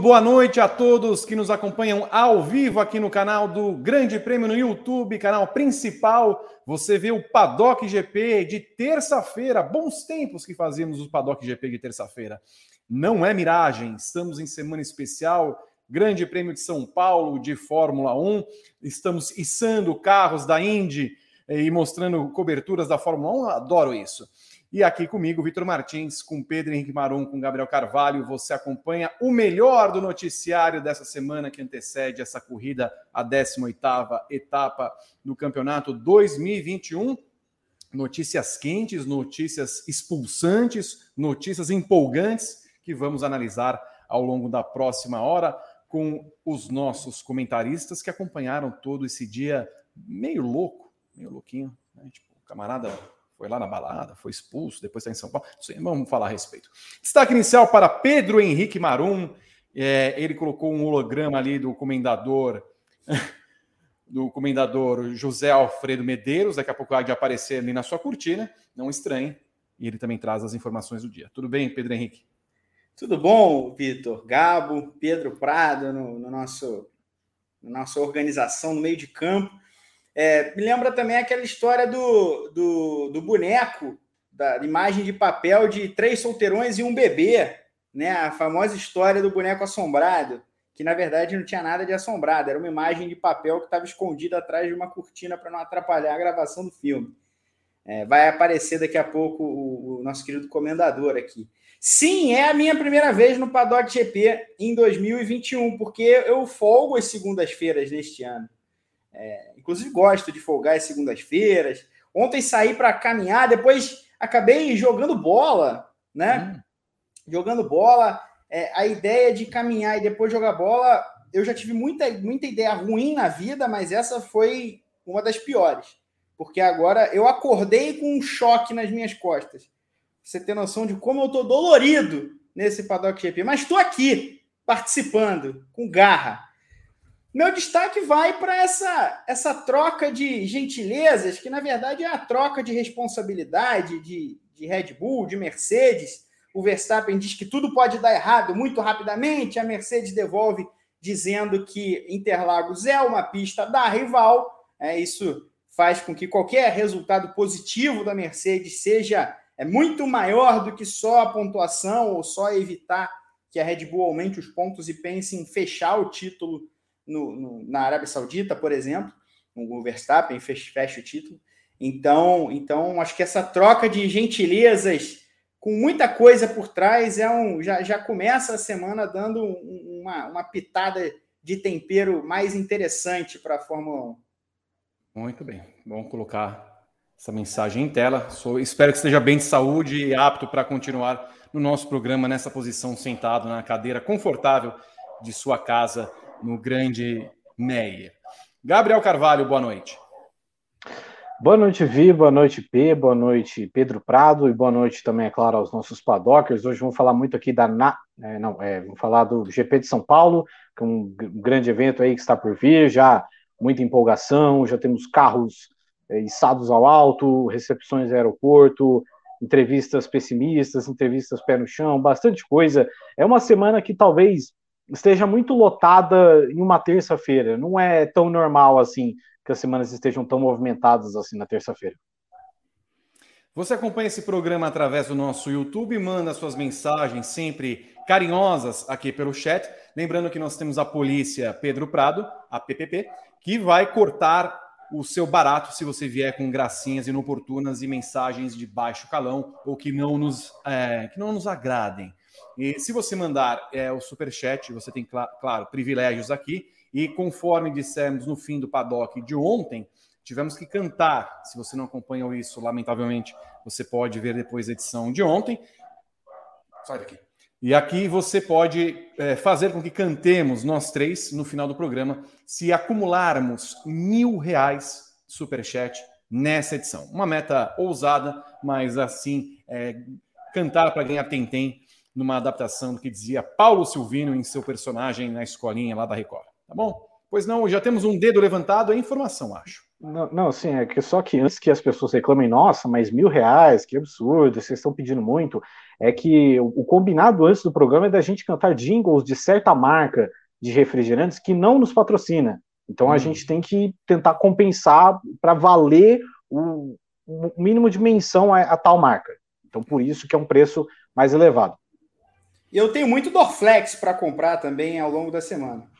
Boa noite a todos que nos acompanham ao vivo aqui no canal do Grande Prêmio no YouTube, canal principal. Você vê o Paddock GP de terça-feira. Bons tempos que fazíamos o Paddock GP de terça-feira. Não é miragem, estamos em semana especial. Grande Prêmio de São Paulo de Fórmula 1. Estamos içando carros da Indy eh, e mostrando coberturas da Fórmula 1. adoro isso. E aqui comigo, Vitor Martins, com Pedro Henrique Marum, com Gabriel Carvalho. Você acompanha o melhor do noticiário dessa semana que antecede essa corrida, a 18ª etapa do Campeonato 2021. Notícias quentes, notícias expulsantes, notícias empolgantes que vamos analisar ao longo da próxima hora com os nossos comentaristas que acompanharam todo esse dia meio louco, meio louquinho, né? Tipo, camarada foi lá na balada, foi expulso, depois está em São Paulo. Vamos falar a respeito. Destaque inicial para Pedro Henrique Marum. É, ele colocou um holograma ali do comendador do comendador José Alfredo Medeiros. Daqui a pouco vai aparecer ali na sua cortina. Não estranhe. E ele também traz as informações do dia. Tudo bem, Pedro Henrique? Tudo bom, Vitor? Gabo, Pedro Prado, no, no nosso, na nossa organização no meio de campo. É, me lembra também aquela história do, do, do, boneco, da imagem de papel de três solteirões e um bebê, né? A famosa história do boneco assombrado, que na verdade não tinha nada de assombrado, era uma imagem de papel que estava escondida atrás de uma cortina para não atrapalhar a gravação do filme. É, vai aparecer daqui a pouco o, o, nosso querido comendador aqui. Sim, é a minha primeira vez no Paddock GP em 2021, porque eu folgo as segundas-feiras neste ano. É, inclusive, gosto de folgar às segundas-feiras. Ontem saí para caminhar, depois acabei jogando bola, né? Hum. Jogando bola. É, a ideia de caminhar e depois jogar bola, eu já tive muita, muita ideia ruim na vida, mas essa foi uma das piores. Porque agora eu acordei com um choque nas minhas costas. Você ter noção de como eu tô dolorido nesse Paddock GP. Mas estou aqui, participando, com garra. Meu destaque vai para essa, essa troca de gentilezas, que na verdade é a troca de responsabilidade de, de Red Bull, de Mercedes. O Verstappen diz que tudo pode dar errado muito rapidamente, a Mercedes devolve dizendo que Interlagos é uma pista da rival. É, isso faz com que qualquer resultado positivo da Mercedes seja é muito maior do que só a pontuação ou só evitar que a Red Bull aumente os pontos e pense em fechar o título no, no, na Arábia Saudita, por exemplo, o Verstappen fecha, fecha o título. Então, então, acho que essa troca de gentilezas com muita coisa por trás é um já, já começa a semana dando uma, uma pitada de tempero mais interessante para a Fórmula 1. Muito bem, vamos colocar essa mensagem em tela. Sou, espero que esteja bem de saúde e apto para continuar no nosso programa nessa posição sentado na cadeira confortável de sua casa no grande Meyer. Gabriel Carvalho, boa noite. Boa noite, Vi, boa noite, P, boa noite, Pedro Prado, e boa noite também, é claro, aos nossos padockers. Hoje vamos falar muito aqui da. Na... É, não, é, vamos falar do GP de São Paulo, que é um grande evento aí que está por vir, já muita empolgação, já temos carros é, içados ao alto, recepções aeroporto, entrevistas pessimistas, entrevistas pé no chão, bastante coisa. É uma semana que talvez esteja muito lotada em uma terça-feira. Não é tão normal assim que as semanas estejam tão movimentadas assim na terça-feira. Você acompanha esse programa através do nosso YouTube, manda suas mensagens sempre carinhosas aqui pelo chat. Lembrando que nós temos a polícia Pedro Prado, a PPP, que vai cortar o seu barato se você vier com gracinhas inoportunas e mensagens de baixo calão ou que não nos, é, que não nos agradem. E se você mandar é, o super chat, você tem, cl claro, privilégios aqui. E conforme dissemos no fim do paddock de ontem, tivemos que cantar. Se você não acompanhou isso, lamentavelmente, você pode ver depois a edição de ontem. Sai daqui. E aqui você pode é, fazer com que cantemos nós três no final do programa, se acumularmos mil reais superchat nessa edição. Uma meta ousada, mas assim, é, cantar para ganhar tem-tem numa adaptação do que dizia Paulo Silvino em seu personagem na escolinha lá da Record. Tá bom? Pois não, já temos um dedo levantado, é informação, acho. Não, não, sim, é que só que antes que as pessoas reclamem, nossa, mas mil reais, que absurdo, vocês estão pedindo muito, é que o, combinado antes do programa é da gente cantar jingles de certa marca de refrigerantes que não nos patrocina. Então hum. a gente tem que tentar compensar para valer o, o, mínimo de menção a, a tal marca. Então por isso que é um preço mais elevado. E eu tenho muito Dorflex para comprar também ao longo da semana.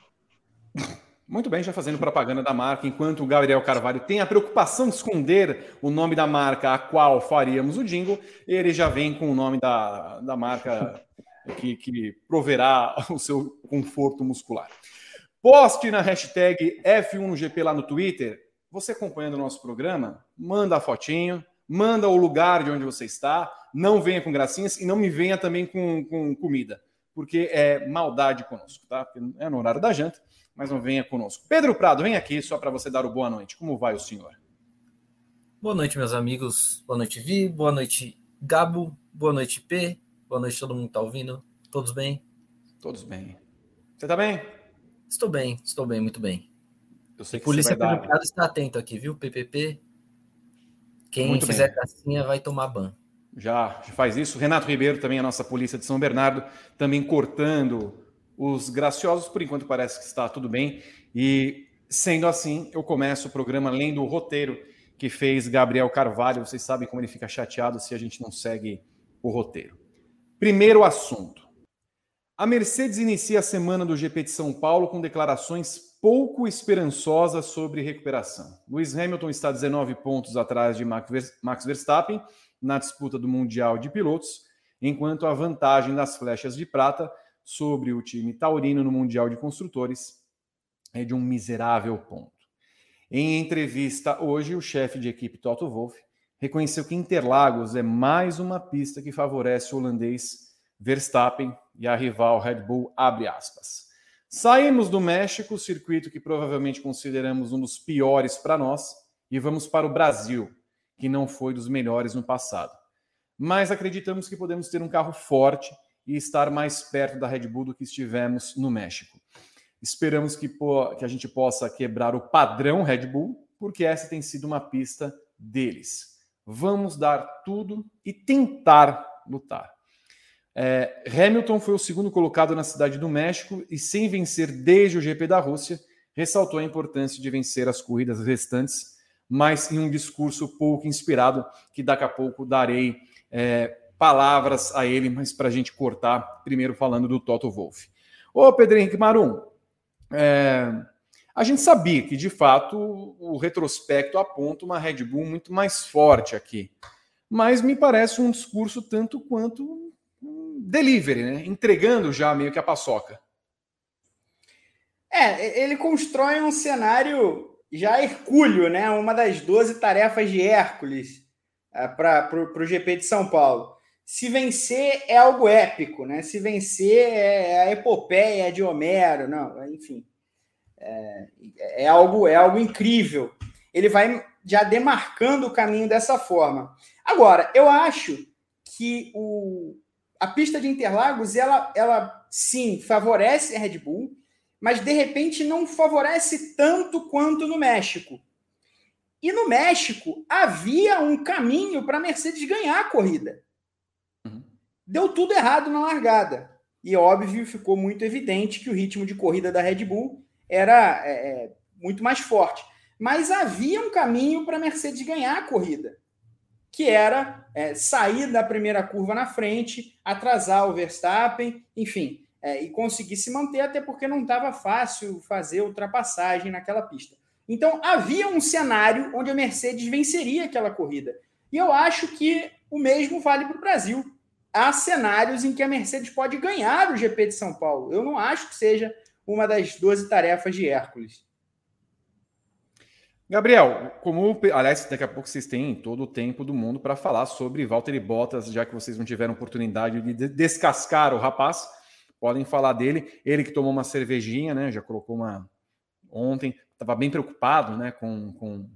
Muito bem, já fazendo propaganda da marca, enquanto o Gabriel Carvalho tem a preocupação de esconder o nome da marca a qual faríamos o jingle, ele já vem com o nome da, da marca que, que proverá o seu conforto muscular. Poste na hashtag F1GP lá no Twitter. Você acompanhando o nosso programa, manda a fotinho, manda o lugar de onde você está, não venha com gracinhas e não me venha também com, com comida, porque é maldade conosco, tá? É no horário da janta mas não venha conosco. Pedro Prado, vem aqui só para você dar o boa noite. Como vai o senhor? Boa noite, meus amigos. Boa noite, Vi. Boa noite, Gabo. Boa noite, P. Boa noite, todo mundo que tá ouvindo. Todos bem? Todos bem. Você tá bem? Estou bem, estou bem, muito bem. Eu sei que Polícia Pedro Prado está atento aqui, viu? PPP. Quem muito fizer bem. cassinha vai tomar ban. Já, faz isso. Renato Ribeiro, também a nossa polícia de São Bernardo, também cortando os graciosos, por enquanto, parece que está tudo bem. E, sendo assim, eu começo o programa lendo o roteiro que fez Gabriel Carvalho. Vocês sabem como ele fica chateado se a gente não segue o roteiro. Primeiro assunto. A Mercedes inicia a semana do GP de São Paulo com declarações pouco esperançosas sobre recuperação. Lewis Hamilton está 19 pontos atrás de Max Verstappen na disputa do Mundial de Pilotos, enquanto a vantagem das flechas de prata sobre o time taurino no Mundial de Construtores é de um miserável ponto. Em entrevista hoje, o chefe de equipe Toto Wolff reconheceu que Interlagos é mais uma pista que favorece o holandês Verstappen e a rival Red Bull abre aspas. Saímos do México, circuito que provavelmente consideramos um dos piores para nós, e vamos para o Brasil, que não foi dos melhores no passado. Mas acreditamos que podemos ter um carro forte e estar mais perto da Red Bull do que estivemos no México. Esperamos que, que a gente possa quebrar o padrão Red Bull, porque essa tem sido uma pista deles. Vamos dar tudo e tentar lutar. É, Hamilton foi o segundo colocado na cidade do México e, sem vencer desde o GP da Rússia, ressaltou a importância de vencer as corridas restantes, mas em um discurso pouco inspirado, que daqui a pouco darei é, palavras a ele, mas para a gente cortar, primeiro falando do Toto Wolff. Ô, Pedro Henrique Marum, é, a gente sabia que, de fato, o retrospecto aponta uma Red Bull muito mais forte aqui, mas me parece um discurso tanto quanto delivery, né? entregando já meio que a paçoca. É, ele constrói um cenário já hercúleo, né? Uma das 12 tarefas de Hércules é, para o GP de São Paulo se vencer é algo épico, né? Se vencer é a epopeia de Homero, não, enfim, é, é, algo é algo incrível. Ele vai já demarcando o caminho dessa forma. Agora, eu acho que o, a pista de Interlagos ela, ela sim favorece a Red Bull, mas de repente não favorece tanto quanto no México. E no México havia um caminho para a Mercedes ganhar a corrida. Deu tudo errado na largada. E óbvio, ficou muito evidente que o ritmo de corrida da Red Bull era é, é muito mais forte. Mas havia um caminho para a Mercedes ganhar a corrida, que era é, sair da primeira curva na frente, atrasar o Verstappen, enfim, é, e conseguir se manter, até porque não estava fácil fazer ultrapassagem naquela pista. Então havia um cenário onde a Mercedes venceria aquela corrida. E eu acho que o mesmo vale para o Brasil há cenários em que a Mercedes pode ganhar o GP de São Paulo. Eu não acho que seja uma das 12 tarefas de Hércules. Gabriel, como aliás, daqui a pouco vocês têm todo o tempo do mundo para falar sobre Valtteri Bottas, já que vocês não tiveram oportunidade de descascar o rapaz, podem falar dele. Ele que tomou uma cervejinha, né? Já colocou uma ontem, estava bem preocupado, né? Com, com,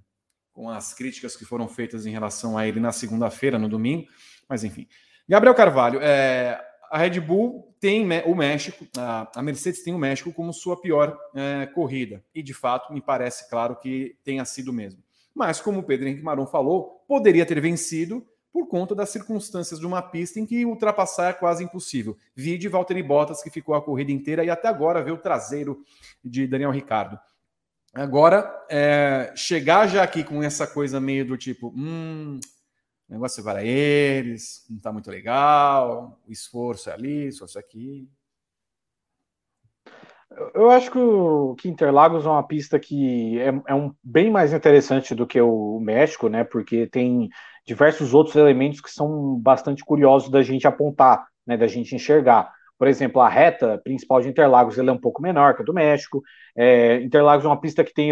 com as críticas que foram feitas em relação a ele na segunda-feira, no domingo. Mas enfim, Gabriel Carvalho, é, a Red Bull tem o México, a Mercedes tem o México como sua pior é, corrida. E de fato, me parece claro que tenha sido mesmo. mas como o Pedro Henrique Maron falou, poderia ter vencido por conta das circunstâncias de uma pista em que ultrapassar é quase impossível. Vide Valtteri Bottas, que ficou a corrida inteira e até agora vê o traseiro de Daniel Ricardo. Agora, é, chegar já aqui com essa coisa meio do tipo, hum, negócio é para eles, não está muito legal, o esforço é ali, esforço é aqui. Eu acho que, o, que Interlagos é uma pista que é, é, um, bem mais interessante do que o México, né? Porque tem diversos outros elementos que são bastante curiosos da gente apontar, né? Da gente enxergar. Por exemplo, a reta principal de Interlagos é um pouco menor que a do México. É, Interlagos é uma pista que tem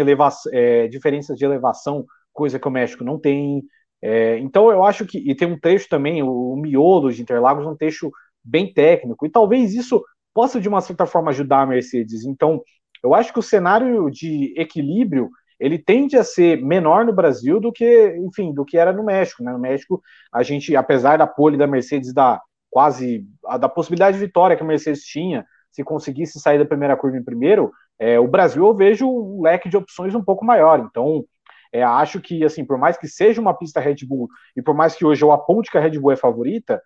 é, diferenças de elevação, coisa que o México não tem. É, então eu acho que e tem um trecho também, o, o miolo de Interlagos, um trecho bem técnico. E talvez isso possa, de uma certa forma, ajudar a Mercedes. Então, eu acho que o cenário de equilíbrio ele tende a ser menor no Brasil do que, enfim, do que era no México. Né? No México, a gente, apesar da pole da Mercedes da quase a, da possibilidade de vitória que a Mercedes tinha, se conseguisse sair da primeira curva em primeiro, é, o Brasil eu vejo um leque de opções um pouco maior. Então, é, acho que, assim, por mais que seja uma pista Red Bull e por mais que hoje eu aponte que a Red Bull é favorita,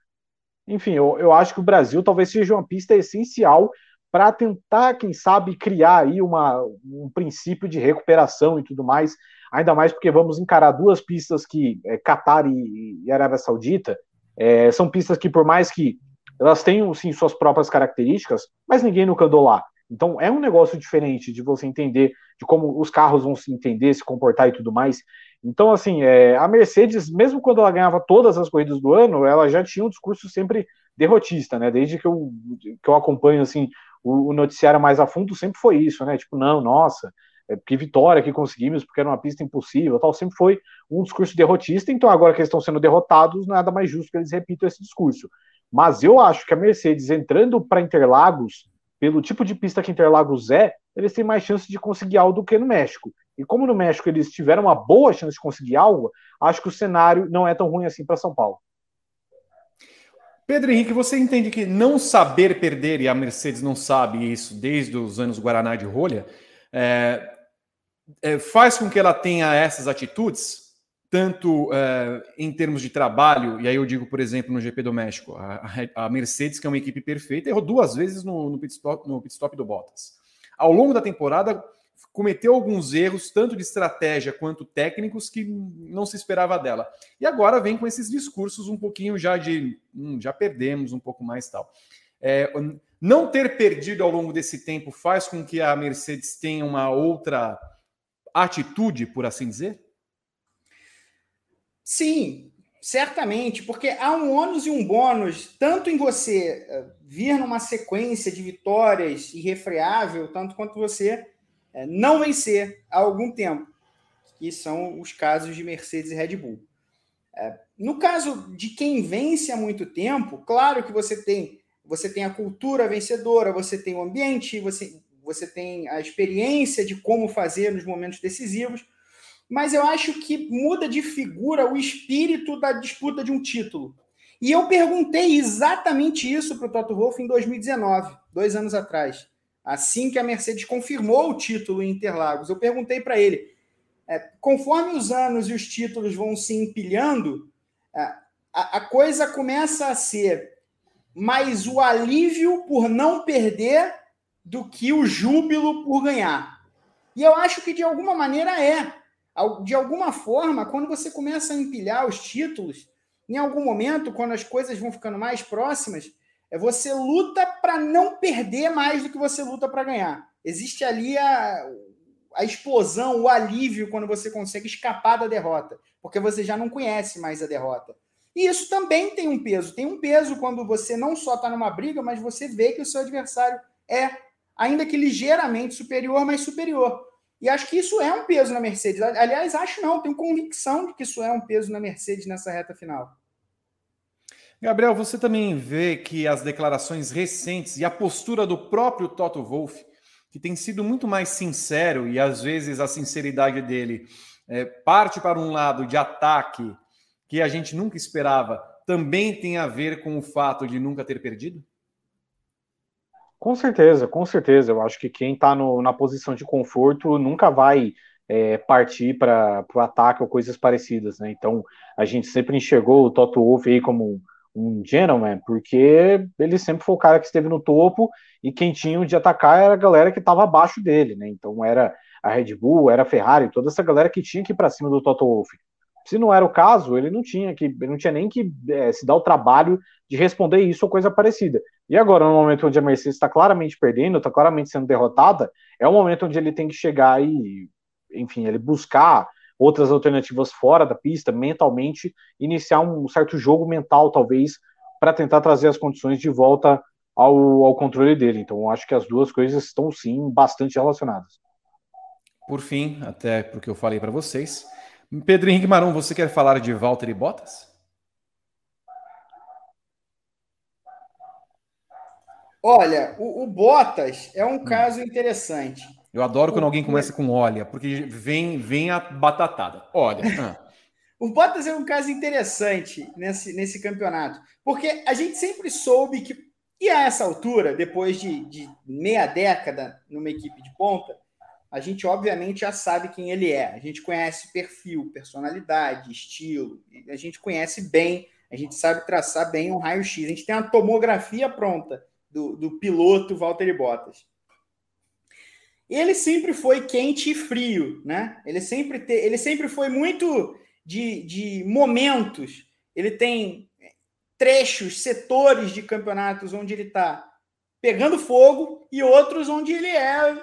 enfim, eu, eu acho que o Brasil talvez seja uma pista essencial para tentar, quem sabe, criar aí uma, um princípio de recuperação e tudo mais, ainda mais porque vamos encarar duas pistas que, é, Qatar e, e Arábia Saudita, é, são pistas que, por mais que elas tenham, sim, suas próprias características, mas ninguém nunca andou lá. Então é um negócio diferente de você entender de como os carros vão se entender, se comportar e tudo mais. Então, assim, é, a Mercedes, mesmo quando ela ganhava todas as corridas do ano, ela já tinha um discurso sempre derrotista, né? Desde que eu, que eu acompanho, assim, o, o noticiário mais a fundo, sempre foi isso, né? Tipo, não, nossa, é, que vitória que conseguimos, porque era uma pista impossível, tal, sempre foi um discurso derrotista, então agora que eles estão sendo derrotados, nada mais justo que eles repitam esse discurso. Mas eu acho que a Mercedes entrando para Interlagos, pelo tipo de pista que Interlagos é, eles têm mais chance de conseguir algo do que no México. E como no México eles tiveram uma boa chance de conseguir algo, acho que o cenário não é tão ruim assim para São Paulo. Pedro Henrique, você entende que não saber perder, e a Mercedes não sabe isso desde os anos Guaraná de rolha, é, é, faz com que ela tenha essas atitudes, tanto é, em termos de trabalho, e aí eu digo, por exemplo, no GP do México, a, a Mercedes, que é uma equipe perfeita, errou duas vezes no, no, pit stop, no pit stop do Bottas. Ao longo da temporada, cometeu alguns erros, tanto de estratégia quanto técnicos, que não se esperava dela. E agora vem com esses discursos um pouquinho já de hum, já perdemos um pouco mais tal. É, não ter perdido ao longo desse tempo faz com que a Mercedes tenha uma outra atitude, por assim dizer? Sim, certamente, porque há um ônus e um bônus, tanto em você eh, vir numa sequência de vitórias irrefreável, tanto quanto você não vencer há algum tempo, que são os casos de Mercedes e Red Bull. É, no caso de quem vence há muito tempo, claro que você tem você tem a cultura vencedora, você tem o ambiente, você, você tem a experiência de como fazer nos momentos decisivos, mas eu acho que muda de figura o espírito da disputa de um título. E eu perguntei exatamente isso para o Toto Wolff em 2019, dois anos atrás assim que a Mercedes confirmou o título em Interlagos. Eu perguntei para ele, é, conforme os anos e os títulos vão se empilhando, é, a, a coisa começa a ser mais o alívio por não perder do que o júbilo por ganhar. E eu acho que de alguma maneira é. De alguma forma, quando você começa a empilhar os títulos, em algum momento, quando as coisas vão ficando mais próximas, é você luta para não perder mais do que você luta para ganhar. Existe ali a, a explosão, o alívio quando você consegue escapar da derrota, porque você já não conhece mais a derrota. E isso também tem um peso. Tem um peso quando você não só está numa briga, mas você vê que o seu adversário é, ainda que ligeiramente superior, mas superior. E acho que isso é um peso na Mercedes. Aliás, acho não, tenho convicção de que isso é um peso na Mercedes nessa reta final. Gabriel, você também vê que as declarações recentes e a postura do próprio Toto Wolff, que tem sido muito mais sincero e às vezes a sinceridade dele é, parte para um lado de ataque que a gente nunca esperava, também tem a ver com o fato de nunca ter perdido? Com certeza, com certeza. Eu acho que quem está na posição de conforto nunca vai é, partir para o ataque ou coisas parecidas, né? Então a gente sempre enxergou o Toto Wolff aí como um, gentleman, porque ele sempre foi o cara que esteve no topo e quem tinha de atacar era a galera que estava abaixo dele, né? Então era a Red Bull, era a Ferrari, toda essa galera que tinha que ir para cima do Toto Wolff. Se não era o caso, ele não tinha que, não tinha nem que é, se dar o trabalho de responder isso ou coisa parecida. E agora, no momento onde a Mercedes está claramente perdendo, está claramente sendo derrotada, é o momento onde ele tem que chegar e, enfim, ele buscar outras alternativas fora da pista, mentalmente, iniciar um certo jogo mental, talvez, para tentar trazer as condições de volta ao, ao controle dele. Então, acho que as duas coisas estão, sim, bastante relacionadas. Por fim, até porque eu falei para vocês, Pedro Henrique Marum, você quer falar de Walter e Bottas? Olha, o, o Bottas é um hum. caso interessante. Eu adoro quando alguém começa com olha, porque vem, vem a batatada. Olha. Ah. o Bottas é um caso interessante nesse, nesse campeonato, porque a gente sempre soube que, e a essa altura, depois de, de meia década numa equipe de ponta, a gente obviamente já sabe quem ele é. A gente conhece perfil, personalidade, estilo. A gente conhece bem, a gente sabe traçar bem um raio-x. A gente tem uma tomografia pronta do, do piloto Valtteri Bottas. Ele sempre foi quente e frio, né? Ele sempre, te, ele sempre foi muito de, de momentos. Ele tem trechos, setores de campeonatos onde ele está pegando fogo e outros onde ele é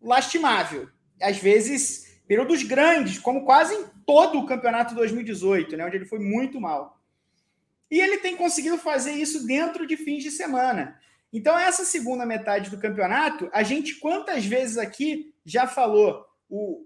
lastimável. Às vezes, períodos grandes, como quase em todo o campeonato 2018, né, onde ele foi muito mal. E ele tem conseguido fazer isso dentro de fins de semana. Então, essa segunda metade do campeonato, a gente quantas vezes aqui já falou, o,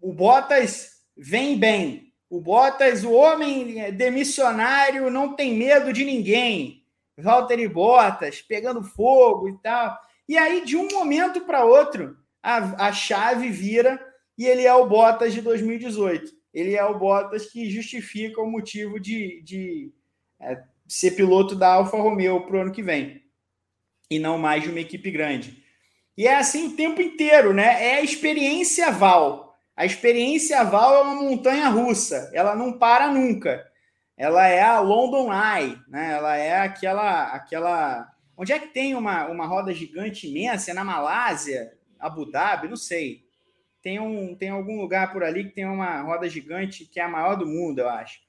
o Bottas vem bem. O Bottas, o homem demissionário, não tem medo de ninguém. Valtteri Bottas pegando fogo e tal. E aí, de um momento para outro, a, a chave vira e ele é o Bottas de 2018. Ele é o Bottas que justifica o motivo de, de é, ser piloto da Alfa Romeo para o ano que vem e não mais de uma equipe grande. E é assim o tempo inteiro, né? É a experiência Val. A experiência Val é uma montanha russa, ela não para nunca. Ela é a London Eye, né? Ela é aquela aquela Onde é que tem uma, uma roda gigante imensa? É na Malásia? Abu Dhabi, não sei. Tem, um, tem algum lugar por ali que tem uma roda gigante que é a maior do mundo, eu acho.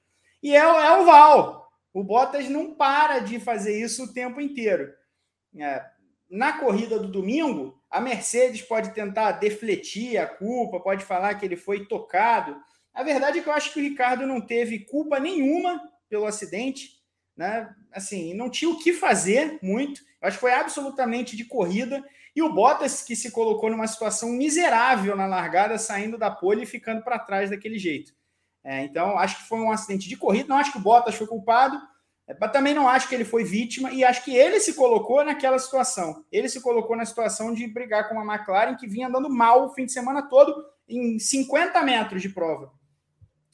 E é, é o Val. O Bottas não para de fazer isso o tempo inteiro. É, na corrida do domingo, a Mercedes pode tentar defletir a culpa, pode falar que ele foi tocado. A verdade é que eu acho que o Ricardo não teve culpa nenhuma pelo acidente, né? Assim, não tinha o que fazer muito. Eu acho que foi absolutamente de corrida. E o Bottas, que se colocou numa situação miserável na largada, saindo da pole e ficando para trás daquele jeito. É, então, acho que foi um acidente de corrida. Não acho que o Bottas foi culpado, mas também não acho que ele foi vítima. E acho que ele se colocou naquela situação. Ele se colocou na situação de brigar com uma McLaren que vinha andando mal o fim de semana todo em 50 metros de prova.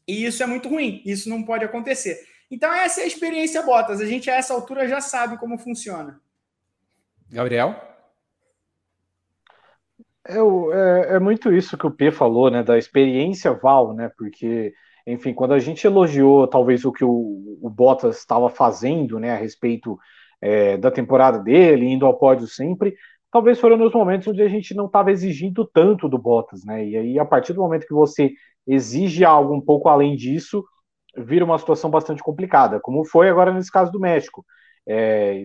E isso é muito ruim. Isso não pode acontecer. Então, essa é a experiência Bottas. A gente, a essa altura, já sabe como funciona. Gabriel? É, é, é, muito isso que o P falou, né, da experiência Val, né, porque, enfim, quando a gente elogiou talvez o que o, o Bottas estava fazendo, né, a respeito é, da temporada dele, indo ao pódio sempre, talvez foram nos momentos onde a gente não estava exigindo tanto do Bottas, né, e aí a partir do momento que você exige algo um pouco além disso, vira uma situação bastante complicada, como foi agora nesse caso do México. É,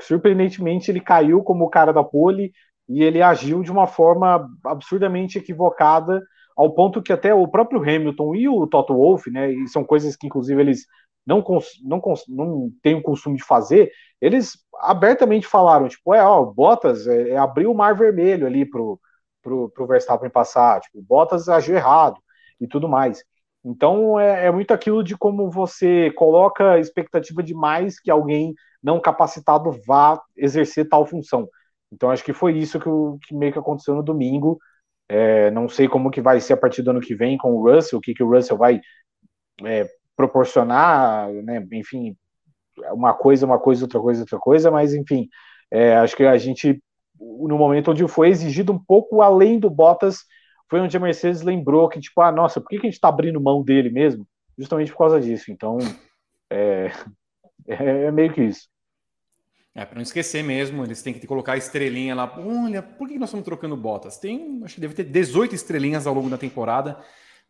surpreendentemente ele caiu como o cara da pole, e ele agiu de uma forma absurdamente equivocada, ao ponto que até o próprio Hamilton e o Toto Wolff, né, e são coisas que inclusive eles não, não, não têm o costume de fazer, eles abertamente falaram, tipo, é, ó, Bottas é, é abriu o mar vermelho ali pro, pro, pro Verstappen passar, tipo, Bottas agiu errado e tudo mais. Então é, é, muito aquilo de como você coloca expectativa demais que alguém não capacitado vá exercer tal função. Então acho que foi isso que, o, que meio que aconteceu no domingo. É, não sei como que vai ser a partir do ano que vem com o Russell, o que, que o Russell vai é, proporcionar, né? Enfim, uma coisa, uma coisa, outra coisa, outra coisa, mas enfim, é, acho que a gente, no momento onde foi exigido um pouco além do Bottas, foi onde a Mercedes lembrou que, tipo, ah, nossa, por que, que a gente está abrindo mão dele mesmo? Justamente por causa disso. Então, é, é, é meio que isso. É, para não esquecer mesmo, eles têm que colocar a estrelinha lá. Olha, por que nós estamos trocando botas? Tem, acho que deve ter 18 estrelinhas ao longo da temporada,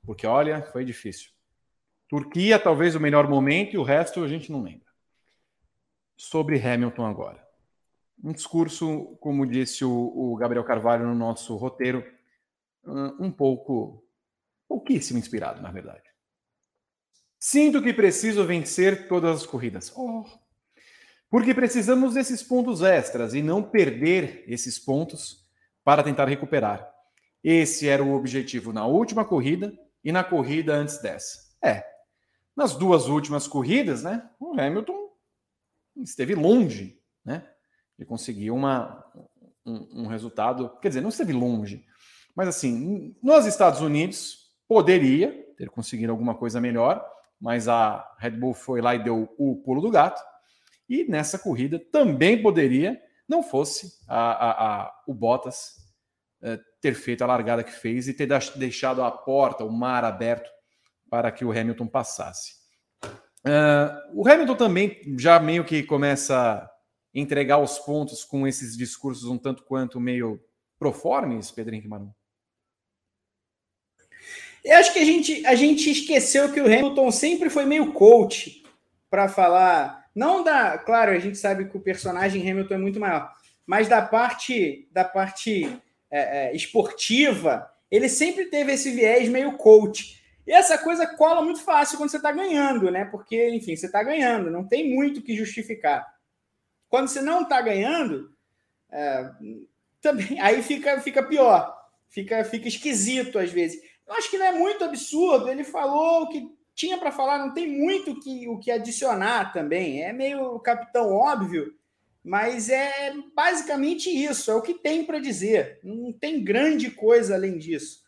porque olha, foi difícil. Turquia, talvez o melhor momento, e o resto a gente não lembra. Sobre Hamilton agora. Um discurso, como disse o, o Gabriel Carvalho no nosso roteiro, um pouco, pouquíssimo inspirado, na verdade. Sinto que preciso vencer todas as corridas. Oh, porque precisamos desses pontos extras e não perder esses pontos para tentar recuperar. Esse era o objetivo na última corrida e na corrida antes dessa. É, nas duas últimas corridas, né, o Hamilton esteve longe, né, de conseguir uma, um, um resultado. Quer dizer, não esteve longe, mas assim, nos Estados Unidos poderia ter conseguido alguma coisa melhor, mas a Red Bull foi lá e deu o pulo do gato. E nessa corrida também poderia, não fosse a, a, a o Bottas é, ter feito a largada que fez e ter deixado a porta, o mar aberto para que o Hamilton passasse. Uh, o Hamilton também já meio que começa a entregar os pontos com esses discursos um tanto quanto meio proformes, Pedrinho Marum. Eu acho que a gente, a gente esqueceu que o Hamilton sempre foi meio coach para falar não da. Claro, a gente sabe que o personagem Hamilton é muito maior, mas da parte da parte é, é, esportiva, ele sempre teve esse viés meio coach. E essa coisa cola muito fácil quando você está ganhando, né? Porque, enfim, você está ganhando, não tem muito que justificar. Quando você não está ganhando, é, também aí fica, fica pior, fica, fica esquisito às vezes. Eu acho que não é muito absurdo. Ele falou que tinha para falar, não tem muito que, o que adicionar também. É meio capitão óbvio, mas é basicamente isso, é o que tem para dizer. Não tem grande coisa além disso.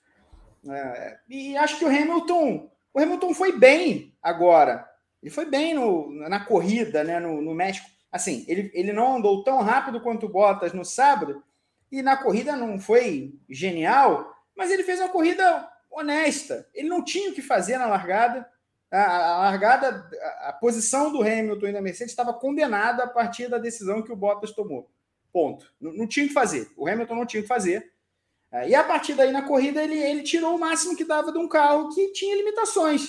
É, e acho que o Hamilton, o Hamilton foi bem agora. Ele foi bem no, na corrida, né, no, no México. Assim, ele, ele não andou tão rápido quanto o Bottas no sábado, e na corrida não foi genial, mas ele fez uma corrida honesta. Ele não tinha o que fazer na largada a, largada, a, posição do Hamilton e da Mercedes estava condenada a partir da decisão que o Bottas tomou. Ponto. Não, não tinha que fazer. O Hamilton não tinha que fazer. É, e a partir daí na corrida ele, ele tirou o máximo que dava de um carro que tinha limitações.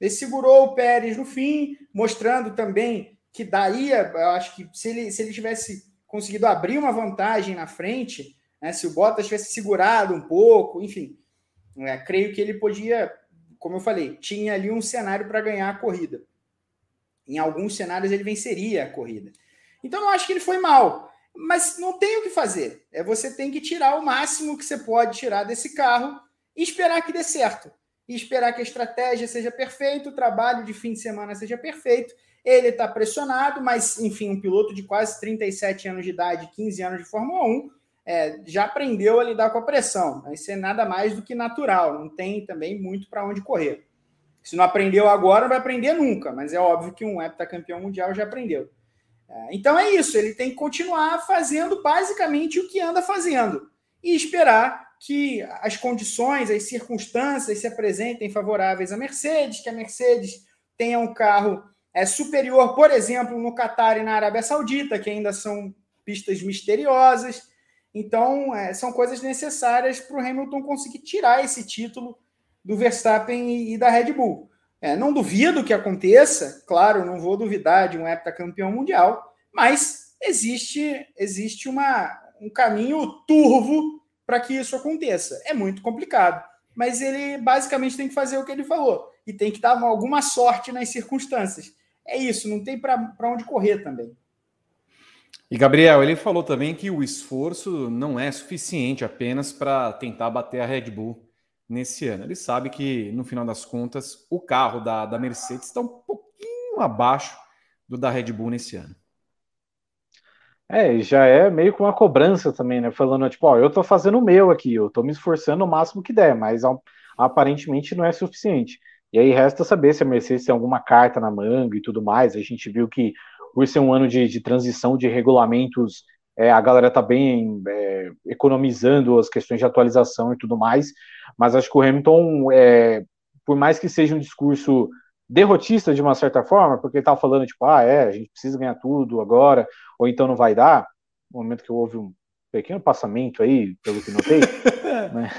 Ele segurou o Pérez no fim, mostrando também que daria, eu acho que se ele, se ele tivesse conseguido abrir uma vantagem na frente, né, se o Bottas tivesse segurado um pouco, enfim, é, creio que ele podia como eu falei, tinha ali um cenário para ganhar a corrida. Em alguns cenários ele venceria a corrida. Então eu acho que ele foi mal, mas não tem o que fazer. É você tem que tirar o máximo que você pode tirar desse carro e esperar que dê certo. E esperar que a estratégia seja perfeita, o trabalho de fim de semana seja perfeito. Ele está pressionado, mas enfim, um piloto de quase 37 anos de idade, 15 anos de Fórmula 1, é, já aprendeu a lidar com a pressão. Isso é nada mais do que natural, não tem também muito para onde correr. Se não aprendeu agora, não vai aprender nunca, mas é óbvio que um heptacampeão mundial já aprendeu. É, então é isso, ele tem que continuar fazendo basicamente o que anda fazendo e esperar que as condições, as circunstâncias se apresentem favoráveis à Mercedes, que a Mercedes tenha um carro é, superior, por exemplo, no Catar e na Arábia Saudita, que ainda são pistas misteriosas então, é, são coisas necessárias para o Hamilton conseguir tirar esse título do Verstappen e, e da Red Bull. É, não duvido que aconteça, claro, não vou duvidar de um heptacampeão mundial, mas existe, existe uma, um caminho turvo para que isso aconteça. É muito complicado, mas ele basicamente tem que fazer o que ele falou e tem que dar alguma sorte nas circunstâncias. É isso, não tem para onde correr também. E Gabriel, ele falou também que o esforço não é suficiente apenas para tentar bater a Red Bull nesse ano. Ele sabe que, no final das contas, o carro da, da Mercedes está um pouquinho abaixo do da Red Bull nesse ano. É, já é meio com uma cobrança também, né? Falando, tipo, ó, eu tô fazendo o meu aqui, eu tô me esforçando o máximo que der, mas aparentemente não é suficiente. E aí resta saber se a Mercedes tem alguma carta na manga e tudo mais. A gente viu que por ser um ano de, de transição de regulamentos é, a galera tá bem é, economizando as questões de atualização e tudo mais, mas acho que o Hamilton, é, por mais que seja um discurso derrotista de uma certa forma, porque ele tava falando, tipo, ah, é, a gente precisa ganhar tudo agora, ou então não vai dar, no momento que houve um pequeno passamento aí, pelo que notei, né?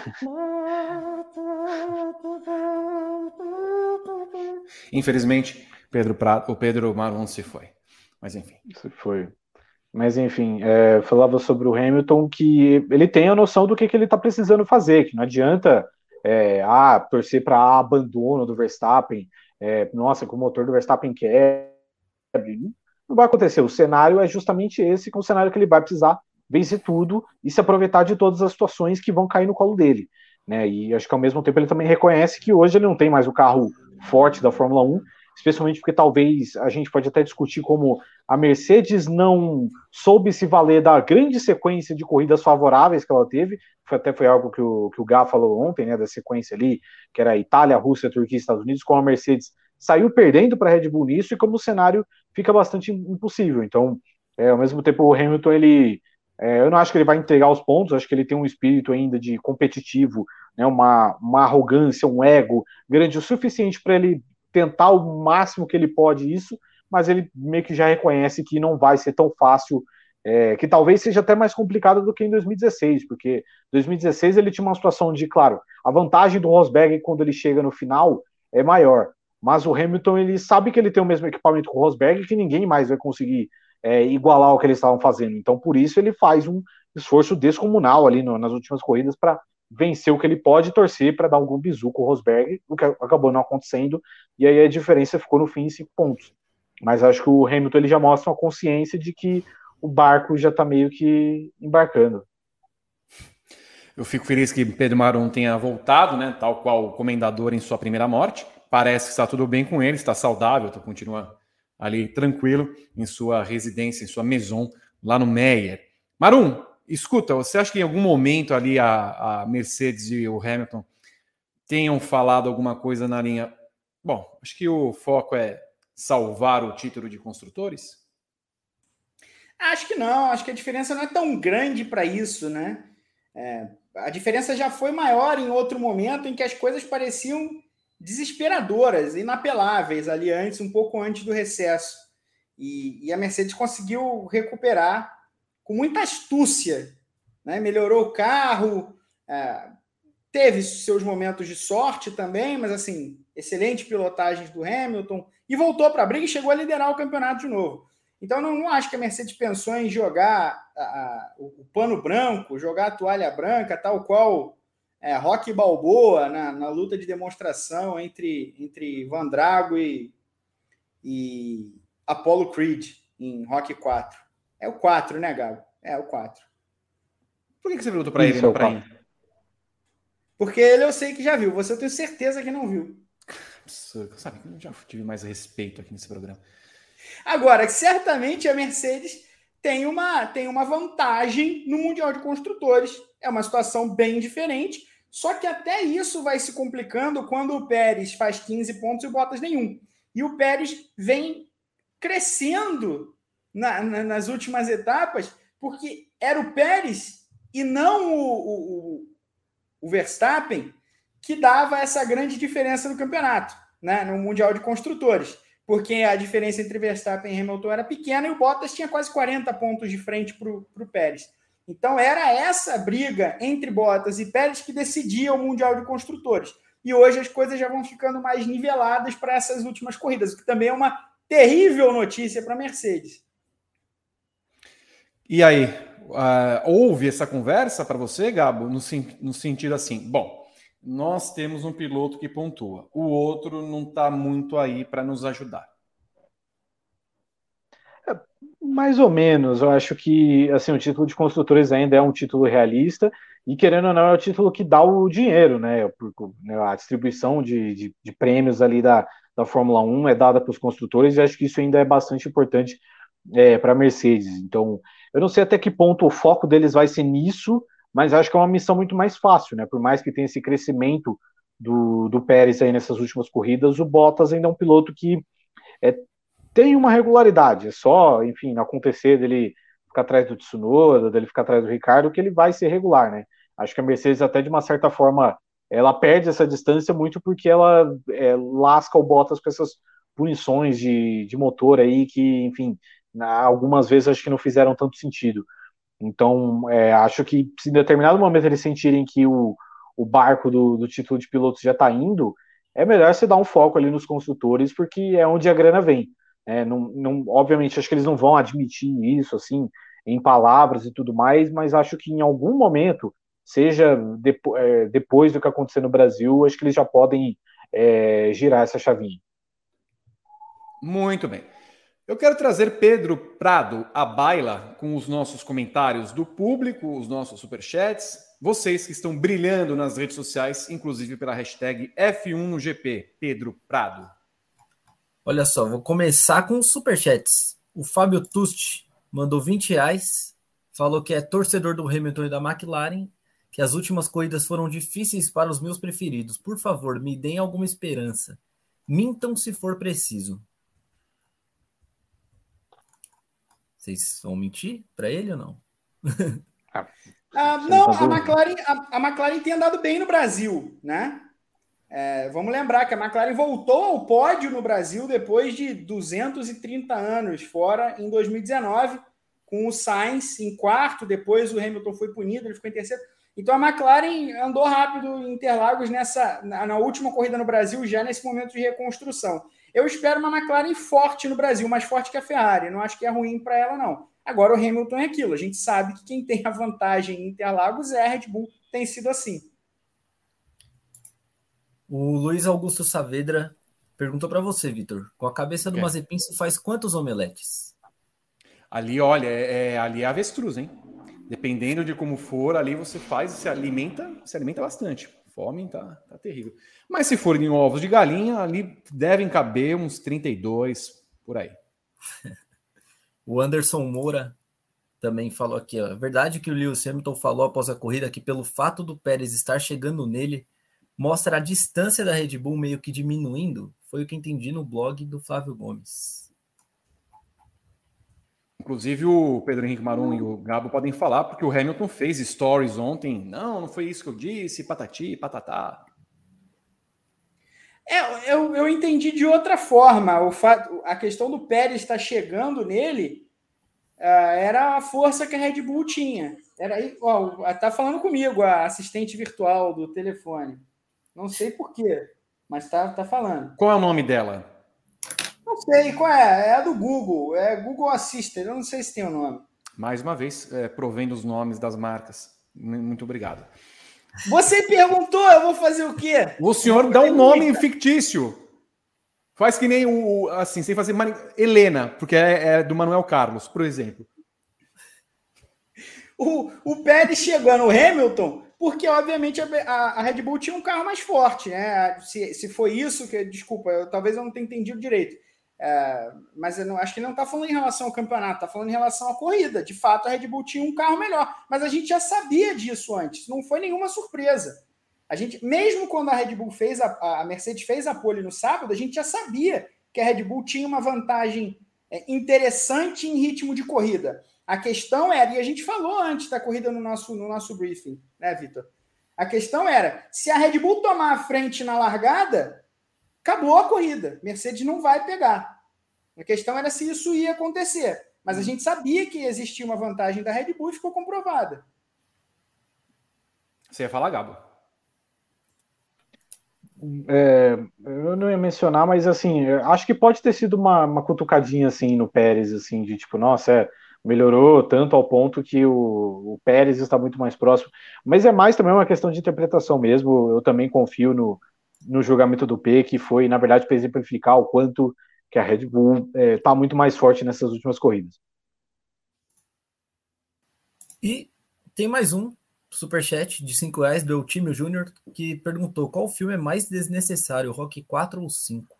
Infelizmente, Pedro Prato, o Pedro Maron se foi. Mas enfim. Se foi. Mas enfim, é, falava sobre o Hamilton que ele tem a noção do que, que ele está precisando fazer, que não adianta é, ah, torcer para abandono do Verstappen, é, nossa, que o motor do Verstappen quebre. Não vai acontecer. O cenário é justamente esse, que é um cenário que ele vai precisar vencer tudo e se aproveitar de todas as situações que vão cair no colo dele. Né? E acho que ao mesmo tempo ele também reconhece que hoje ele não tem mais o carro forte da Fórmula 1, especialmente porque talvez a gente pode até discutir como a Mercedes não soube se valer da grande sequência de corridas favoráveis que ela teve, foi, até foi algo que o, que o Gá falou ontem, né, da sequência ali, que era Itália, Rússia, Turquia Estados Unidos, como a Mercedes saiu perdendo para a Red Bull nisso e como o cenário fica bastante impossível. Então, é, ao mesmo tempo, o Hamilton, ele, é, eu não acho que ele vai entregar os pontos, acho que ele tem um espírito ainda de competitivo, né, uma, uma arrogância, um ego grande o suficiente para ele tentar o máximo que ele pode isso, mas ele meio que já reconhece que não vai ser tão fácil, é, que talvez seja até mais complicado do que em 2016, porque 2016 ele tinha uma situação de, claro, a vantagem do Rosberg quando ele chega no final é maior, mas o Hamilton ele sabe que ele tem o mesmo equipamento que o Rosberg que ninguém mais vai conseguir é, igualar o que eles estavam fazendo. Então, por isso ele faz um esforço descomunal ali no, nas últimas corridas para vencer o que ele pode torcer para dar algum bizu com o Rosberg, o que acabou não acontecendo, e aí a diferença ficou no fim em cinco pontos. Mas acho que o Hamilton ele já mostra uma consciência de que o barco já está meio que embarcando. Eu fico feliz que Pedro Maron tenha voltado, né? Tal qual o comendador em sua primeira morte. Parece que está tudo bem com ele, está saudável, tá, continua ali tranquilo em sua residência, em sua maison lá no Meyer. Marum, Escuta, você acha que em algum momento ali a, a Mercedes e o Hamilton tenham falado alguma coisa na linha? Bom, acho que o foco é salvar o título de construtores? Acho que não, acho que a diferença não é tão grande para isso, né? É, a diferença já foi maior em outro momento em que as coisas pareciam desesperadoras, inapeláveis ali antes, um pouco antes do recesso. E, e a Mercedes conseguiu recuperar com muita astúcia, né? melhorou o carro, é, teve seus momentos de sorte também, mas assim, excelente pilotagens do Hamilton, e voltou para a briga e chegou a liderar o campeonato de novo. Então, não, não acho que a Mercedes pensou em jogar a, a, o, o, pano branco, jogar a toalha branca, tal qual é, Rock Balboa na, na, luta de demonstração entre, entre Van Drago e, e Apollo Creed em Rock 4. É o 4, né, Gabo? É o 4. Por que, você perguntou para ele, não para mim? Porque ele eu sei que já viu. Você eu tenho certeza que não viu. Absurdo. Sabe que eu já tive mais respeito aqui nesse programa. Agora, certamente a Mercedes tem uma, tem uma vantagem no Mundial de Construtores. É uma situação bem diferente. Só que até isso vai se complicando quando o Pérez faz 15 pontos e o Bottas nenhum. E o Pérez vem crescendo na, na, nas últimas etapas, porque era o Pérez e não o, o, o, Verstappen que dava essa grande diferença no campeonato, né, no Mundial de Construtores. Porque a diferença entre Verstappen e Hamilton era pequena e o Bottas tinha quase 40 pontos de frente para o Pérez. Então era essa briga entre Bottas e Pérez que decidia o Mundial de Construtores. E hoje as coisas já vão ficando mais niveladas para essas últimas corridas, o que também é uma terrível notícia para a Mercedes. E aí, uh, houve essa conversa para você, Gabo, no, no sentido assim, bom, nós temos um piloto que pontua, o outro não está muito aí para nos ajudar. É, mais ou menos, eu acho que assim o título de construtores ainda é um título realista e querendo ou não é o título que dá o dinheiro, né? né a distribuição de, de, de prêmios ali da, da Fórmula 1 é dada para os construtores e acho que isso ainda é bastante importante é, para a Mercedes. Então, eu não sei até que ponto o foco deles vai ser nisso, mas acho que é uma missão muito mais fácil, né? Por mais que tenha esse crescimento do, do Pérez aí nessas últimas corridas, o Bottas ainda é um piloto que é, tem uma regularidade. É só, enfim, acontecer dele ficar atrás do Tsunoda, dele ficar atrás do Ricardo, que ele vai ser regular, né? Acho que a Mercedes, até de uma certa forma, ela perde essa distância muito porque ela é, lasca o Bottas com essas punições de, de motor aí que, enfim, algumas vezes acho que não fizeram tanto sentido. Então, é, acho que se em determinado momento eles sentirem que o, o barco do, do título de pilotos já está indo, é melhor você dar um foco ali nos construtores, porque é onde a grana vem. É, não, não, obviamente, acho que eles não vão admitir isso assim em palavras e tudo mais, mas acho que em algum momento, seja depo é, depois do que acontecer no Brasil, acho que eles já podem é, girar essa chavinha. Muito bem. Eu quero trazer Pedro Prado à baila com os nossos comentários do público, os nossos superchats, vocês que estão brilhando nas redes sociais, inclusive pela hashtag F1 no GP. Pedro Prado. Olha só, vou começar com os superchats. O Fábio Tusti mandou 20 reais, falou que é torcedor do Hamilton e da McLaren, que as últimas corridas foram difíceis para os meus preferidos. Por favor, me deem alguma esperança. Mintam se for preciso. Vocês vão mentir para ele ou não? Ah, ah não, a McLaren, a, a, McLaren tem andado bem no Brasil, né? É, vamos lembrar que a McLaren voltou ao pódio no Brasil depois de 230 anos fora em 2019, com o Sainz em quarto, depois o Hamilton foi punido, ele ficou em terceiro. Então a McLaren andou rápido em Interlagos nessa na, na última corrida no Brasil, já nesse momento de reconstrução. Eu espero uma McLaren forte no Brasil, mais forte que a Ferrari. Não acho que é ruim para ela, não. Agora o Hamilton é aquilo. A gente sabe que quem tem a vantagem em Interlagos é a Red Bull. Tem sido assim. O Luiz Augusto Saavedra perguntou para você, Vitor. Com a cabeça do é. Mazepin, se faz quantos omeletes? Ali, olha, é, é, ali é avestruz, hein? Dependendo de como for, ali você faz, se alimenta, se alimenta bastante fome tá, tá terrível. Mas se forem ovos de galinha, ali devem caber uns 32 por aí. o Anderson Moura também falou aqui, ó. Verdade que o Lewis Hamilton falou após a corrida que pelo fato do Pérez estar chegando nele, mostra a distância da Red Bull meio que diminuindo. Foi o que entendi no blog do Flávio Gomes. Inclusive o Pedro Henrique Marum e o Gabo podem falar, porque o Hamilton fez stories ontem. Não, não foi isso que eu disse, patati, patatá. É, eu, eu entendi de outra forma. O fato, a questão do Pérez estar chegando nele uh, era a força que a Red Bull tinha. Era aí, ó, tá falando comigo a assistente virtual do telefone. Não sei porquê, mas tá, tá falando. Qual é o nome dela? Não sei qual é. É a do Google. É Google Assistant. Eu não sei se tem o um nome. Mais uma vez, é, provendo os nomes das marcas. Muito obrigado. Você perguntou, eu vou fazer o quê? O senhor dá um nome fictício. Faz que nem o. Assim, sem fazer. Helena, porque é, é do Manuel Carlos, por exemplo. O, o Pérez chegou no Hamilton, porque obviamente a, a, Red Bull tinha um carro mais forte, né? Se, se foi isso que. Desculpa, eu, talvez eu não tenha entendido direito. É, mas eu não, acho que não está falando em relação ao campeonato, está falando em relação à corrida. De fato, a Red Bull tinha um carro melhor, mas a gente já sabia disso antes, não foi nenhuma surpresa. A gente, mesmo quando a Red Bull fez a, a Mercedes fez a pole no sábado, a gente já sabia que a Red Bull tinha uma vantagem é, interessante em ritmo de corrida. A questão era, e a gente falou antes da corrida no nosso, no nosso briefing, né, Vitor? A questão era: se a Red Bull tomar a frente na largada, acabou a corrida. Mercedes não vai pegar. A questão era se isso ia acontecer. Mas a gente sabia que existia uma vantagem da Red Bull e ficou comprovada. Você ia falar, Gabo? É, eu não ia mencionar, mas assim, acho que pode ter sido uma, uma cutucadinha assim no Pérez, assim, de tipo, nossa, é, melhorou tanto ao ponto que o, o, Pérez está muito mais próximo. Mas é mais também uma questão de interpretação mesmo. Eu também confio no, no julgamento do P, que foi, na verdade, para exemplificar o quanto que a Red Bull está é, tá muito mais forte nessas últimas corridas. E tem mais um superchat de 5 reais do Time Júnior que perguntou qual filme é mais desnecessário, Rock 4 ou 5?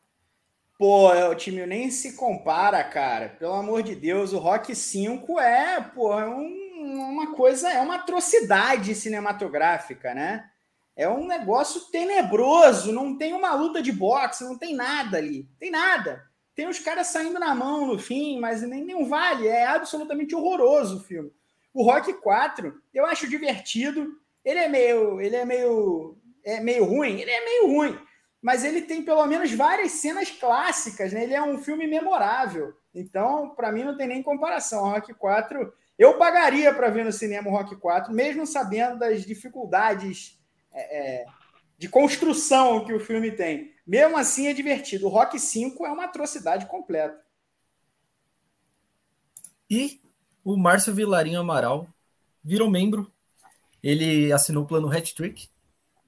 Pô, é, o time nem se compara, cara. Pelo amor de Deus, o Rock 5 é, pô, é um, uma coisa, é uma atrocidade cinematográfica, né? É um negócio tenebroso, não tem uma luta de boxe, não tem nada ali, tem nada. tem os caras saindo na mão no fim, mas nem, nem vale. É absolutamente horroroso o filme. O Rock 4, eu acho divertido. Ele é meio. Ele é meio. É meio ruim. Ele é meio ruim. Mas ele tem pelo menos várias cenas clássicas, né? Ele é um filme memorável. Então, para mim, não tem nem comparação. O Rock 4, eu pagaria para ver no cinema o Rock 4, mesmo sabendo das dificuldades é, é, de construção que o filme tem. Mesmo assim, é divertido. O Rock 5 é uma atrocidade completa. E o Márcio Vilarinho Amaral virou membro. Ele assinou o plano Hat Trick.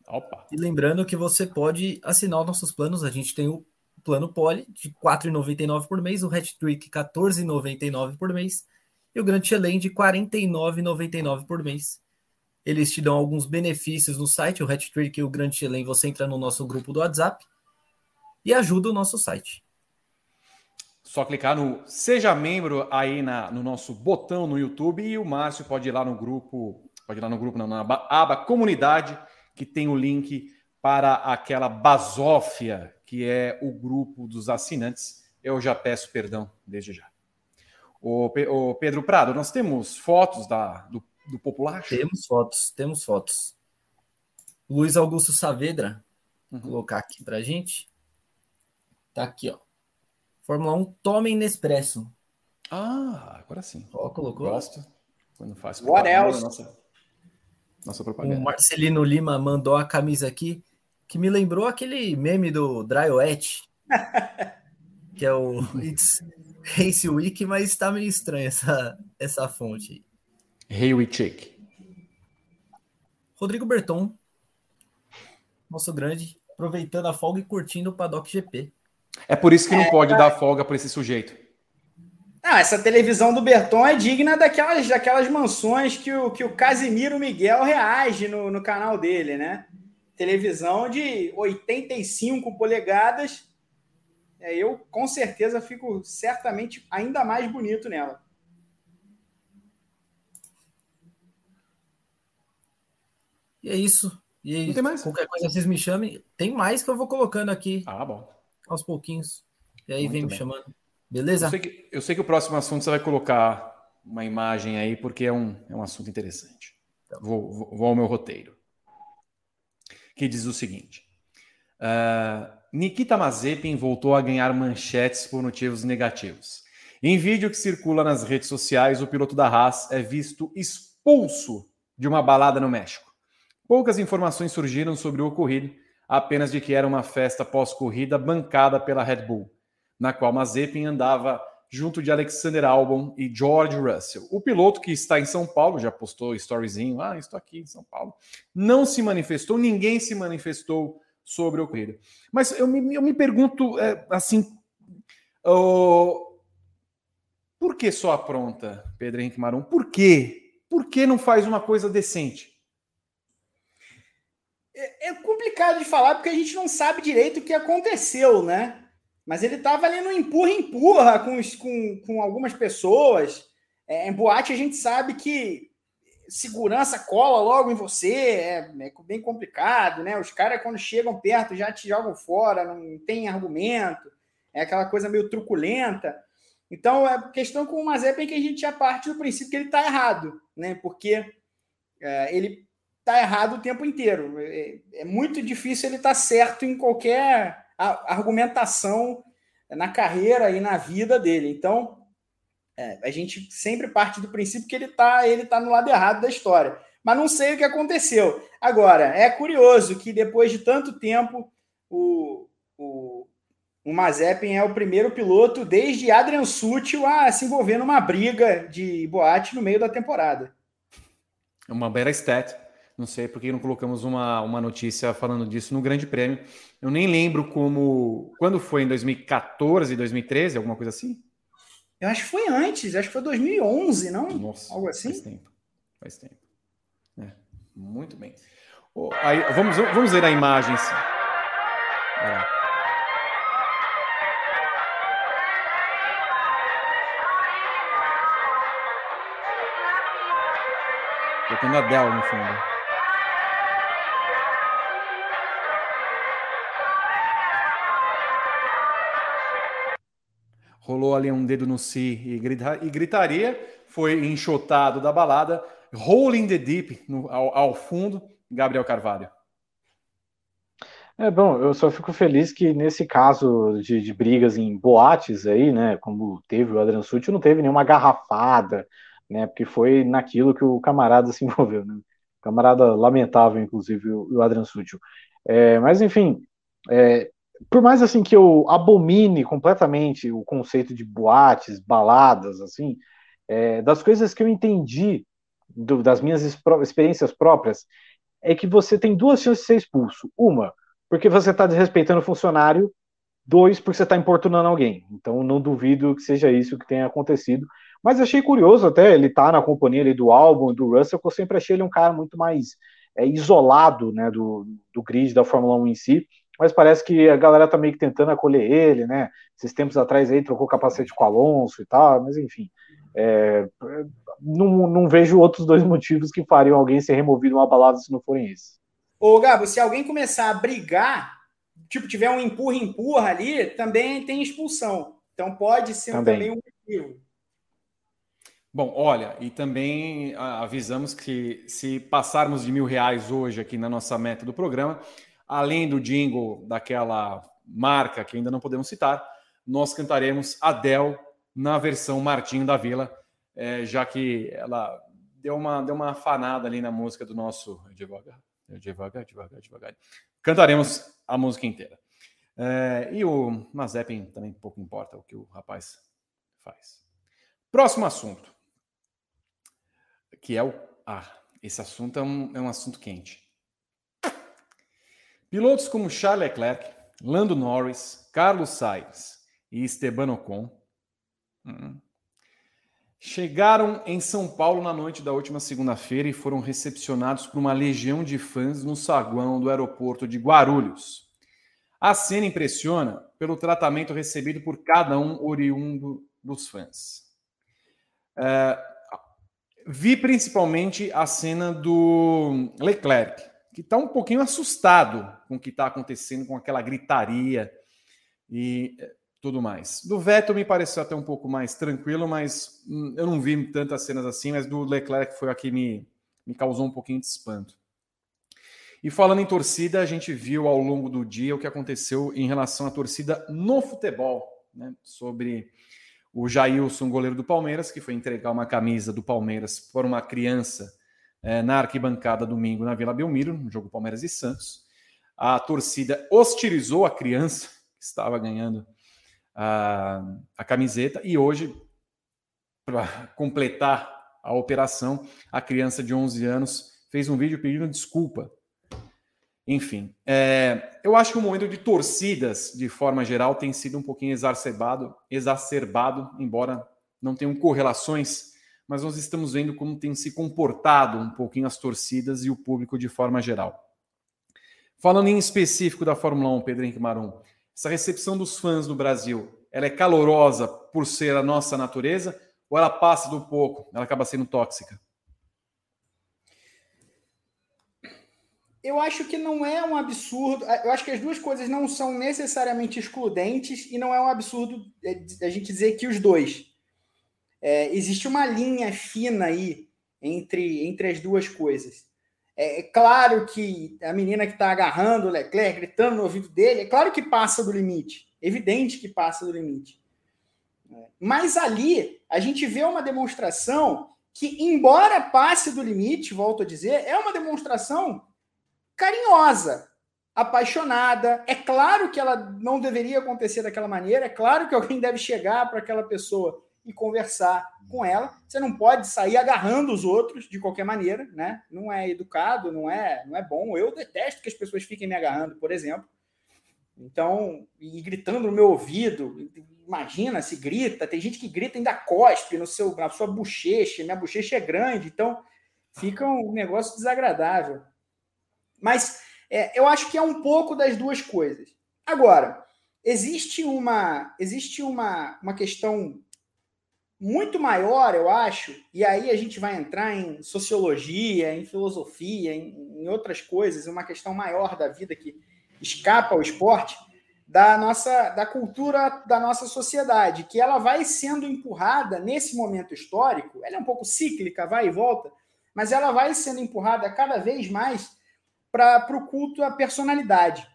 Opa. E lembrando que você pode assinar os nossos planos. A gente tem o plano Poli de R$ 4,99 por mês, o Hat Trick R$ 14,99 por mês e o Grand Chelem de R$ 49,99 por mês. Eles te dão alguns benefícios no site, o Hat Trick e o Grand Chelem, você entra no nosso grupo do WhatsApp e ajuda o nosso site. Só clicar no Seja Membro aí na, no nosso botão no YouTube e o Márcio pode ir lá no grupo, pode ir lá no grupo, não, na aba, aba Comunidade, que tem o link para aquela basófia que é o grupo dos assinantes. Eu já peço perdão desde já. O Pedro Prado, nós temos fotos da, do, do popular? Temos fotos, temos fotos. Luiz Augusto Saavedra, vou uhum. colocar aqui para gente. Tá aqui, ó. Fórmula 1 Tomem Nespresso. Ah, agora sim. Ó, colocou. Gosto. Quando faz What else? Nossa, nossa propaganda. O Marcelino Lima mandou a camisa aqui que me lembrou aquele meme do Dry Wet, que é o It's Race Week, mas tá meio estranho essa, essa fonte. Hey Chick. Rodrigo Berton, nosso grande, aproveitando a folga e curtindo o Paddock GP. É por isso que não é, pode é... dar folga para esse sujeito. Ah, essa televisão do Berton é digna daquelas, daquelas mansões que o, que o Casimiro Miguel reage no, no canal dele, né? Televisão de 85 polegadas. É, eu, com certeza, fico certamente ainda mais bonito nela. E é isso. E aí, Não tem mais? Qualquer coisa vocês me chamem. Tem mais que eu vou colocando aqui. Ah, bom aos pouquinos. E aí Muito vem bem. me chamando. Beleza? Eu sei, que, eu sei, que, o próximo assunto você vai colocar uma imagem aí, porque é um, é um assunto interessante. Tá vou, vou, vou, ao meu roteiro. Que diz o seguinte: uh, Nikita Mazepin voltou a ganhar manchetes por motivos negativos. Em vídeo que circula nas redes sociais, o piloto da Haas é visto expulso de uma balada no México. Poucas informações surgiram sobre o ocorrido apenas de que era uma festa pós-corrida bancada pela Red Bull, na qual Mazepin andava junto de Alexander Albon e George Russell. O piloto que está em São Paulo, já postou storyzinho, ah, estou aqui em São Paulo, não se manifestou, ninguém se manifestou sobre o ocorrido. Mas eu me, eu me pergunto, é, assim, oh, por que só apronta, Pedro Henrique Marum? Por quê? Por que não faz uma coisa decente? É, é complicado de falar porque a gente não sabe direito o que aconteceu, né? Mas ele estava ali no empurra-empurra com, com, com algumas pessoas. É, em boate a gente sabe que segurança cola logo em você, é, é, bem complicado, né? Os caras, quando chegam perto, já te jogam fora, não tem argumento, é aquela coisa meio truculenta. Então, a questão com o Mazepin é que a gente já parte do princípio que ele está errado, né? Porque é, ele está errado o tempo inteiro. É, é muito difícil ele estar tá certo em qualquer argumentação na carreira e na vida dele. Então, é, a gente sempre parte do princípio que ele está ele tá no lado errado da história. Mas não sei o que aconteceu. Agora, é curioso que depois de tanto tempo, o, o, o Mazepin é o primeiro piloto desde Adrian Sutil a se envolver numa briga de boate no meio da temporada. É uma bela stat. Não sei por que não colocamos uma, uma notícia falando disso no Grande Prêmio. Eu nem lembro como. Quando foi? Em 2014, 2013, alguma coisa assim? Eu acho que foi antes, acho que foi 2011, não? Nossa, algo assim. Faz tempo. Faz tempo. É, muito bem. Oh, aí, vamos, vamos ver a imagem. Olha. Tocando a Dell no fundo. Rolou ali um dedo no si e, grita, e gritaria, foi enxotado da balada, Rolling the Deep no, ao, ao fundo, Gabriel Carvalho. É bom, eu só fico feliz que nesse caso de, de brigas em boates aí, né, como teve o Adrian Sutil, não teve nenhuma garrafada, né, porque foi naquilo que o camarada se envolveu, né, camarada lamentável, inclusive, o, o Adrian Sutil. É, mas enfim, é, por mais assim que eu abomine completamente o conceito de boates, baladas, assim, é, das coisas que eu entendi do, das minhas experiências próprias, é que você tem duas chances de ser expulso. Uma, porque você está desrespeitando o funcionário, dois, porque você está importunando alguém. Então, não duvido que seja isso que tenha acontecido. Mas achei curioso até ele estar tá na companhia ali do álbum, do Russell, que eu sempre achei ele um cara muito mais é, isolado né, do, do grid da Fórmula 1 em si. Mas parece que a galera tá meio que tentando acolher ele, né? Esses tempos atrás aí trocou capacete com o Alonso e tal, mas enfim. É, não, não vejo outros dois motivos que fariam alguém ser removido uma balada se não forem esses. Ô, Gabo, se alguém começar a brigar, tipo, tiver um empurra-empurra ali, também tem expulsão. Então pode ser também, também um motivo. Bom, olha, e também avisamos que se passarmos de mil reais hoje aqui na nossa meta do programa, além do jingle daquela marca que ainda não podemos citar, nós cantaremos Adele na versão Martinho da Vila, é, já que ela deu uma, deu uma afanada ali na música do nosso devagar, devagar, devagar, devagar. Cantaremos a música inteira. É, e o Mazepin também pouco importa o que o rapaz faz. Próximo assunto, que é o. Ah, esse assunto é um, é um assunto quente. Pilotos como Charles Leclerc, Lando Norris, Carlos Sainz e Esteban Ocon hum, chegaram em São Paulo na noite da última segunda-feira e foram recepcionados por uma legião de fãs no saguão do aeroporto de Guarulhos. A cena impressiona pelo tratamento recebido por cada um oriundo dos fãs. É, vi principalmente a cena do Leclerc, que está um pouquinho assustado com o que está acontecendo, com aquela gritaria e eh, tudo mais. Do Vettel me pareceu até um pouco mais tranquilo, mas hum, eu não vi tantas cenas assim, mas do Leclerc foi a que me, me causou um pouquinho de espanto. E falando em torcida, a gente viu ao longo do dia o que aconteceu em relação à torcida no futebol, né? sobre o Jailson, goleiro do Palmeiras, que foi entregar uma camisa do Palmeiras para uma criança é, na arquibancada domingo na Vila Belmiro, no jogo Palmeiras e Santos. A torcida hostilizou a criança que estava ganhando a, a camiseta e hoje, para completar a operação, a criança de 11 anos fez um vídeo pedindo desculpa enfim, é, eu acho que o momento de torcidas, de forma geral, tem sido um pouquinho exacerbado, exacerbado, embora não tenham correlações, mas nós estamos vendo como tem se comportado um pouquinho as torcidas e o público de forma geral. Falando em específico da Fórmula 1, Pedro Henrique Marum, essa recepção dos fãs no Brasil, ela é calorosa por ser a nossa natureza ou ela passa do pouco, ela acaba sendo tóxica? eu acho que não é um absurdo. Eu acho que as duas coisas não são necessariamente excludentes e não é um absurdo é, a gente dizer que os dois. É, existe uma linha fina aí entre, entre as duas coisas. É, é claro que a menina que está agarrando o Leclerc, gritando no ouvido dele, é claro que passa do limite. Evidente que passa do limite. É, mas ali a gente vê uma demonstração que, embora passe do limite, volto a dizer, é uma demonstração carinhosa, apaixonada. É claro que ela não deveria acontecer daquela maneira, é claro que alguém deve chegar para aquela pessoa e conversar com ela. Você não pode sair agarrando os outros de qualquer maneira, né? Não é educado, não é, não é bom. Eu detesto que as pessoas fiquem me agarrando, por exemplo. Então, e gritando no meu ouvido, imagina se grita, tem gente que grita ainda cospe no seu, na sua bochecha, minha bochecha é grande, então fica um negócio desagradável. Mas é, eu acho que é um pouco das duas coisas. Agora, existe uma, existe uma, uma questão muito maior, eu acho, e aí a gente vai entrar em sociologia, em filosofia, em, em outras coisas, uma questão maior da vida que escapa ao esporte, da nossa da cultura da nossa sociedade, que ela vai sendo empurrada nesse momento histórico, ela é um pouco cíclica, vai e volta, mas ela vai sendo empurrada cada vez mais para o culto à personalidade.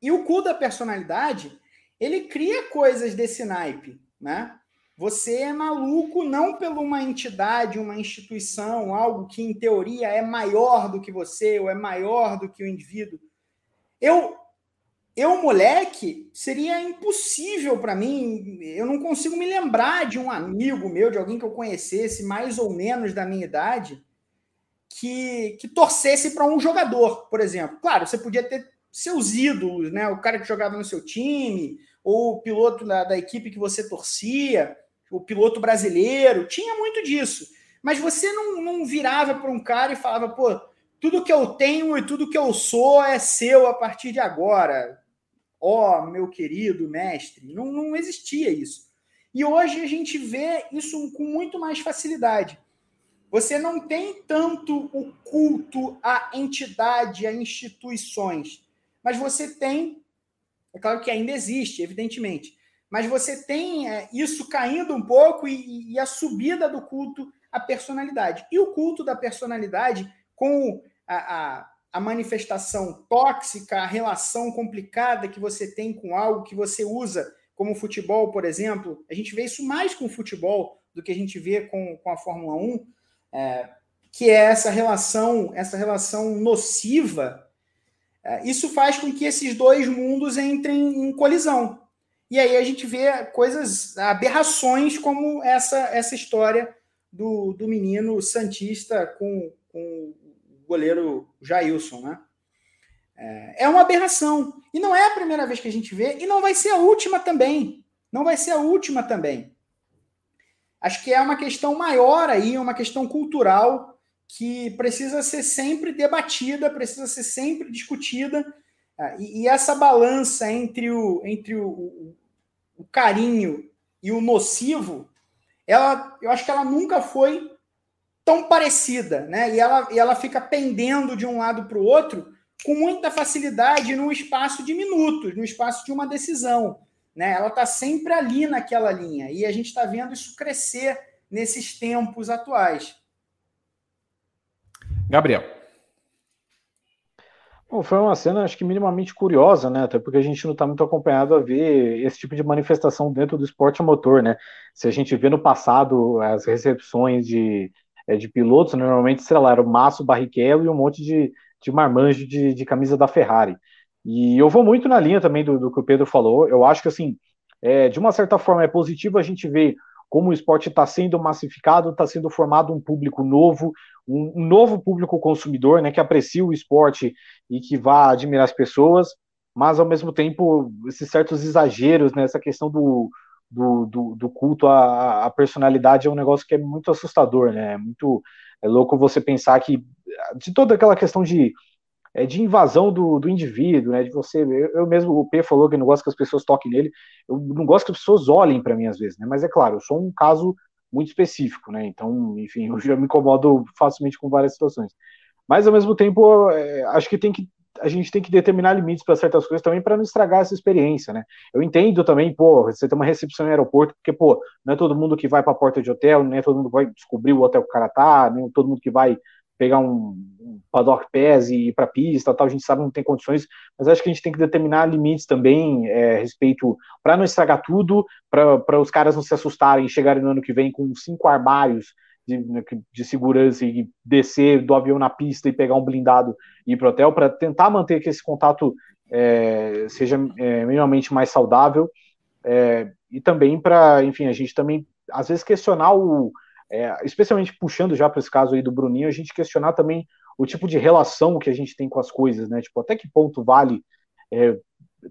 E o culto à personalidade, ele cria coisas desse naipe, né? Você é maluco não por uma entidade, uma instituição, algo que em teoria é maior do que você ou é maior do que o indivíduo. Eu, eu moleque, seria impossível para mim. Eu não consigo me lembrar de um amigo meu, de alguém que eu conhecesse mais ou menos da minha idade, que, que torcesse para um jogador, por exemplo. Claro, você podia ter seus ídolos, né? O cara que jogava no seu time, ou o piloto da, da equipe que você torcia o piloto brasileiro, tinha muito disso. Mas você não, não virava para um cara e falava, pô, tudo que eu tenho e tudo que eu sou é seu a partir de agora. Ó, oh, meu querido mestre. Não, não existia isso. E hoje a gente vê isso com muito mais facilidade. Você não tem tanto o culto à entidade, a instituições, mas você tem, é claro que ainda existe, evidentemente, mas você tem é, isso caindo um pouco e, e, a subida do culto à personalidade. E o culto da personalidade com a, a, a, manifestação tóxica, a relação complicada que você tem com algo que você usa, como futebol, por exemplo. A gente vê isso mais com o futebol do que a gente vê com, com a Fórmula 1, é, que é essa relação, essa relação nociva. É, isso faz com que esses dois mundos entrem em colisão. E aí a gente vê coisas, aberrações como essa essa história do, do menino Santista com, com o goleiro Jailson, né? É, é uma aberração. E não é a primeira vez que a gente vê, e não vai ser a última também. Não vai ser a última também. Acho que é uma questão maior aí, uma questão cultural que precisa ser sempre debatida, precisa ser sempre discutida. E, e essa balança entre o, entre o, o carinho e o nocivo, ela, eu acho que ela nunca foi tão parecida, né? E ela, e ela fica pendendo de um lado para o outro com muita facilidade num espaço de minutos, no espaço de uma decisão. Né? Ela está sempre ali naquela linha. E a gente está vendo isso crescer nesses tempos atuais. Gabriel. Bom, foi uma cena, acho que minimamente curiosa, né? Até porque a gente não está muito acompanhado a ver esse tipo de manifestação dentro do esporte a motor, né? Se a gente vê no passado as recepções de, é, de pilotos, normalmente, sei lá, era o Massa Barrichello e um monte de, de marmanjo de, de camisa da Ferrari. E eu vou muito na linha também do, do que o Pedro falou. Eu acho que, assim, é, de uma certa forma é positivo a gente ver como o esporte está sendo massificado, está sendo formado um público novo, um, novo público consumidor, né, que aprecia o esporte e que vá admirar as pessoas, mas ao mesmo tempo esses certos exageros né, questão do, do, do, do culto à, à, personalidade é um negócio que é muito assustador, né? É muito é louco você pensar que de toda aquela questão de é, de invasão do, do indivíduo, né? De você, eu, eu, mesmo, o P falou que não gosto que as pessoas toquem nele, eu não gosto que as pessoas olhem para mim às vezes, né? Mas é claro, eu sou um caso muito específico, né? Então, enfim, eu já me incomodo facilmente com várias situações. Mas ao mesmo tempo, é, acho que tem que a gente tem que determinar limites para certas coisas também para não estragar essa experiência, né? Eu entendo também, pô, você tem uma recepção em aeroporto, porque, pô, não é todo mundo que vai para a porta de hotel, nem é todo mundo que vai descobrir o hotel que o cara tá, nem é todo mundo que vai pegar um, paddock pass e ir para pista, tal, a gente sabe não tem condições, mas acho que a gente tem que determinar limites também, é, respeito, para não estragar tudo, para os caras não se assustarem chegarem no ano que vem com cinco armários de, né, de segurança e descer do avião na pista e pegar um blindado e ir para o hotel, para tentar manter que esse contato é, seja é, minimamente mais saudável, é, e também para, enfim, a gente também às vezes questionar o, é, especialmente puxando já para esse caso aí do Bruninho, a gente questionar também o tipo de relação que a gente tem com as coisas, né? Tipo, até que ponto vale é,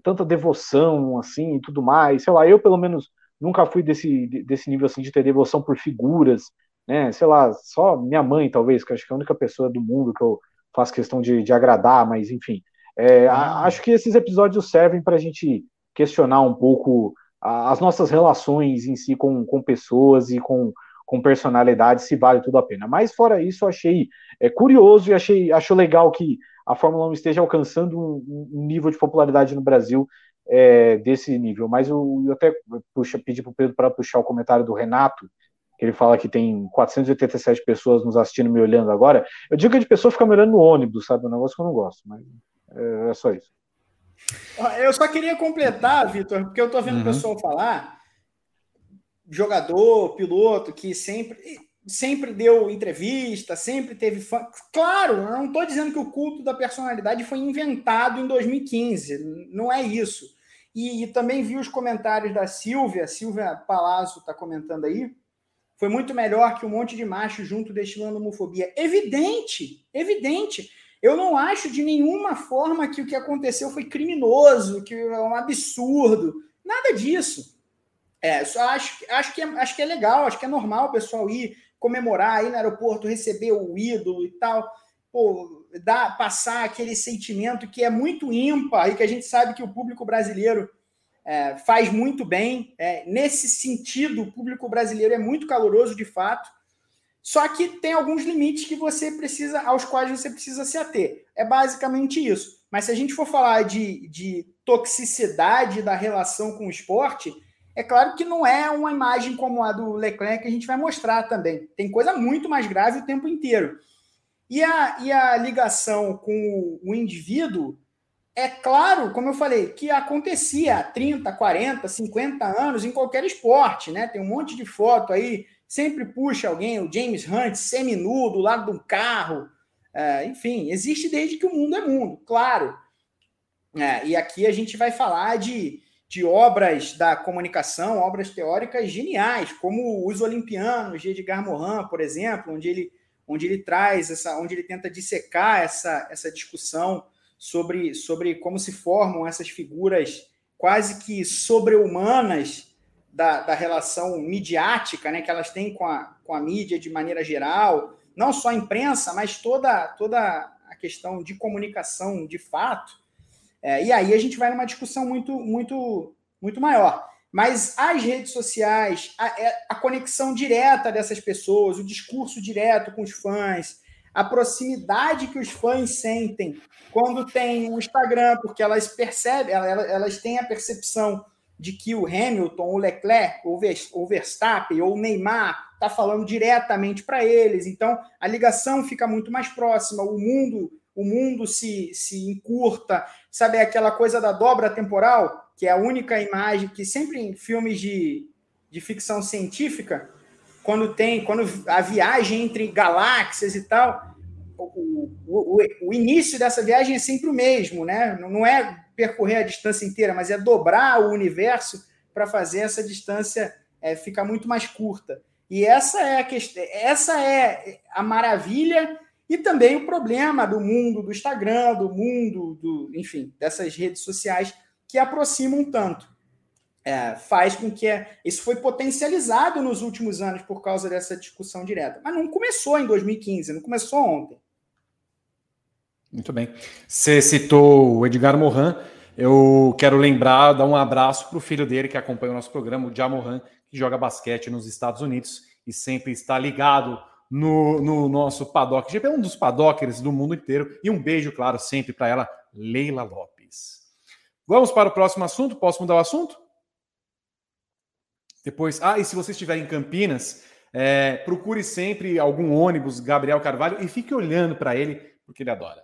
tanta devoção, assim, e tudo mais. Sei lá, eu pelo menos nunca fui desse, desse nível, assim, de ter devoção por figuras, né? Sei lá, só minha mãe, talvez, que acho que é a única pessoa do mundo que eu faço questão de, de agradar, mas enfim. É, ah. Acho que esses episódios servem para a gente questionar um pouco as nossas relações em si com, com pessoas e com com personalidade, se vale tudo a pena. Mas fora isso, eu achei é, curioso e achei acho legal que a Fórmula 1 esteja alcançando um, um, nível de popularidade no Brasil é, desse nível. Mas eu, eu até puxa, pedi para o Pedro para puxar o comentário do Renato, que ele fala que tem 487 pessoas nos assistindo me olhando agora. Eu digo que de pessoa fica me olhando no ônibus, sabe? É um negócio que eu não gosto, mas é, é só isso. Eu só queria completar, Vitor, porque eu estou vendo uhum. o pessoal falar, jogador, piloto, que sempre sempre deu entrevista, sempre teve fã. Claro, eu não estou dizendo que o culto da personalidade foi inventado em 2015, não é isso. E, e também vi os comentários da Silvia, Silvia Palazzo está comentando aí, foi muito melhor que um monte de macho junto destilando homofobia. Evidente, evidente. Eu não acho de nenhuma forma que o que aconteceu foi criminoso, que é um absurdo. Nada disso. É, só acho, acho, que é, acho que é legal, acho que é normal o pessoal ir comemorar, ir no aeroporto, receber o ídolo e tal. Pô, dar, passar aquele sentimento que é muito ímpar e que a gente sabe que o público brasileiro é, faz muito bem. É, nesse sentido, o público brasileiro é muito caloroso de fato. Só que tem alguns limites que você precisa, aos quais você precisa se ater. É basicamente isso. Mas se a gente for falar de, de toxicidade da relação com o esporte, é claro que não é uma imagem como a do Leclerc que a gente vai mostrar também. Tem coisa muito mais grave o tempo inteiro. E a, e a ligação com o indivíduo é claro, como eu falei, que acontecia há 30, 40, 50 anos em qualquer esporte, né? Tem um monte de foto aí, sempre puxa alguém, o James Hunt, seminu do lado de um carro. É, enfim, existe desde que o mundo é mundo, claro. É, e aqui a gente vai falar de, de obras da comunicação, obras teóricas geniais, como Os Olimpianos, de Edgar Morin, por exemplo, onde ele, onde ele traz essa, onde ele tenta dissecar essa, essa discussão sobre, sobre como se formam essas figuras quase que sobre-humanas da, da relação midiática né, que elas têm com a, com a mídia de maneira geral, não só a imprensa, mas toda, toda a questão de comunicação de fato. É, e aí a gente vai numa discussão muito, muito, muito maior. Mas as redes sociais, a, é, a conexão direta dessas pessoas, o discurso direto com os fãs, a proximidade que os fãs sentem quando tem o Instagram, porque elas percebem, elas, elas têm a percepção de que o Hamilton, o Leclerc, o Verstappen ou o Neymar está falando diretamente para eles. Então a ligação fica muito mais próxima, o mundo o mundo se, se encurta, sabe aquela coisa da dobra temporal, que é a única imagem que sempre em filmes de, de ficção científica quando tem, quando a viagem entre galáxias e tal, o, o, o, início dessa viagem é sempre o mesmo, né? Não é percorrer a distância inteira, mas é dobrar o universo para fazer essa distância é, ficar muito mais curta. E essa é a questão, essa é a maravilha e também o problema do mundo do Instagram, do mundo do, enfim, dessas redes sociais que aproximam tanto é, faz com que isso foi potencializado nos últimos anos por causa dessa discussão direta. Mas não começou em 2015, não começou ontem. Muito bem. Você citou o Edgar Morin. Eu quero lembrar, dar um abraço para o filho dele que acompanha o nosso programa, o Jamoran, que joga basquete nos Estados Unidos e sempre está ligado no, no nosso paddock. É um dos paddockers do mundo inteiro. E um beijo, claro, sempre para ela, Leila Lopes. Vamos para o próximo assunto? Posso mudar o assunto? Depois, ah, e se você estiver em Campinas, é, procure sempre algum ônibus Gabriel Carvalho e fique olhando para ele, porque ele adora.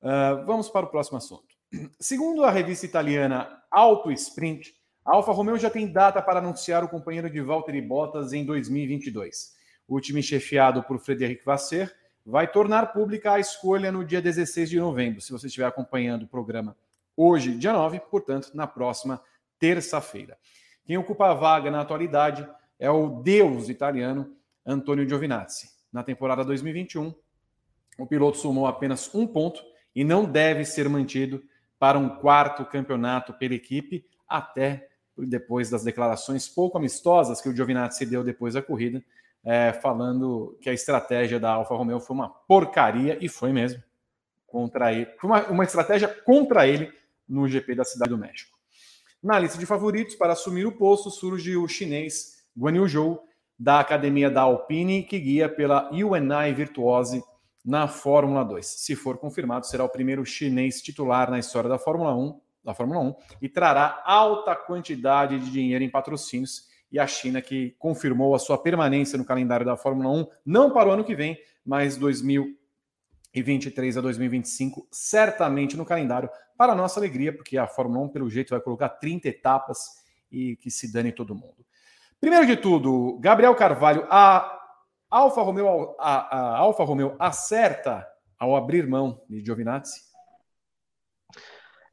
Uh, vamos para o próximo assunto. Segundo a revista italiana Auto Sprint, a Alfa Romeo já tem data para anunciar o companheiro de Valtteri Bottas em 2022. O time chefiado por Frederic Vasser vai tornar pública a escolha no dia 16 de novembro, se você estiver acompanhando o programa hoje, dia 9, portanto, na próxima terça-feira. Quem ocupa a vaga na atualidade é o deus italiano Antonio Giovinazzi. Na temporada 2021, o piloto somou apenas um ponto e não deve ser mantido para um quarto campeonato pela equipe até depois das declarações pouco amistosas que o Giovinazzi deu depois da corrida, é, falando que a estratégia da Alfa Romeo foi uma porcaria e foi mesmo contra ele, foi uma, uma estratégia contra ele no GP da Cidade do México. Na lista de favoritos para assumir o posto surge o chinês Guan Yu Zhou, da academia da Alpine, que guia pela UNI Virtuose na Fórmula 2. Se for confirmado, será o primeiro chinês titular na história da Fórmula 1 da Fórmula 1 e trará alta quantidade de dinheiro em patrocínios. E a China, que confirmou a sua permanência no calendário da Fórmula 1, não para o ano que vem, mas 2023 a 2025, certamente no calendário, para nossa alegria, porque a Fórmula 1, pelo jeito, vai colocar 30 etapas e que se dane todo mundo. Primeiro de tudo, Gabriel Carvalho, a Alfa Romeo, a, a Alfa Romeo acerta ao abrir mão de Giovinazzi?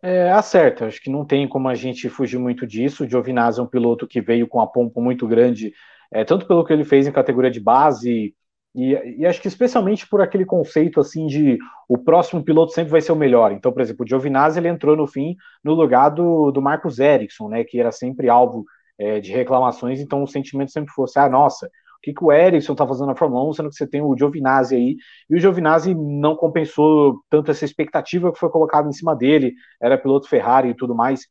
É, acerta, acho que não tem como a gente fugir muito disso. O Giovinazzi é um piloto que veio com a pompa muito grande, é, tanto pelo que ele fez em categoria de base, e, e, acho que especialmente por aquele conceito assim de o próximo piloto sempre vai ser o melhor. Então, por exemplo, o Giovinazzi ele entrou no fim no lugar do, do Marcos Ericsson, né, que era sempre alvo é, de reclamações, então o sentimento sempre fosse, ah, nossa, que, que o Ericsson está fazendo na Fórmula 1, sendo que você tem o Giovinazzi aí, e o Giovinazzi não compensou tanto essa expectativa que foi colocada em cima dele, era piloto Ferrari e tudo mais,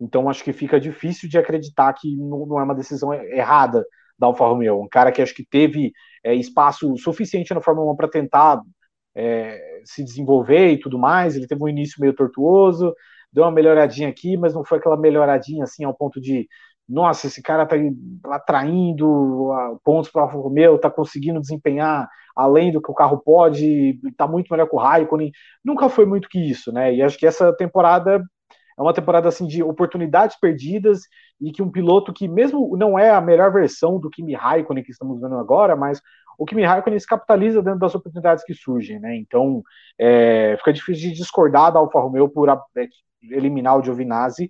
então acho que fica difícil de acreditar que não, não é uma decisão errada da Alfa Romeo, um cara que acho que teve é, espaço suficiente na Fórmula 1 para tentar é, se desenvolver e tudo mais, ele teve um início meio tortuoso, deu uma melhoradinha aqui, mas não foi aquela melhoradinha assim ao ponto de nossa, esse cara tá atraindo pontos para o Alfa Romeo, tá conseguindo desempenhar além do que o carro pode, tá muito melhor que o Raikkonen. Nunca foi muito que isso, né? E acho que essa temporada é uma temporada assim de oportunidades perdidas e que um piloto que mesmo não é a melhor versão do Kimi Raikkonen que estamos vendo agora, mas o Kimi Raikkonen se capitaliza dentro das oportunidades que surgem, né? Então é, fica difícil de discordar da Alfa Romeo por é, eliminar o Giovinazzi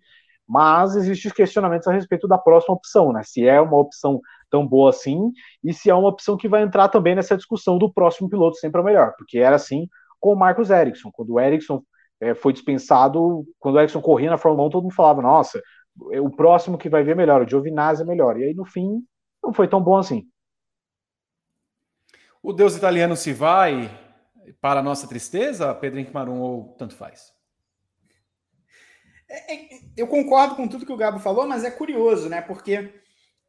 mas existem questionamentos a respeito da próxima opção, né? Se é uma opção tão boa assim, e se é uma opção que vai entrar também nessa discussão do próximo piloto sempre é o melhor, porque era assim com o Marcos Ericsson. Quando o Ericsson é, foi dispensado, quando o Ericsson corria na Fórmula 1, todo mundo falava, nossa, é o próximo que vai ver melhor, o Giovinazzi é melhor. E aí, no fim, não foi tão bom assim. O Deus italiano se vai para a nossa tristeza, Pedro Marum, ou tanto faz? É, é, eu concordo com tudo que o Gabo falou, mas é curioso, né? Porque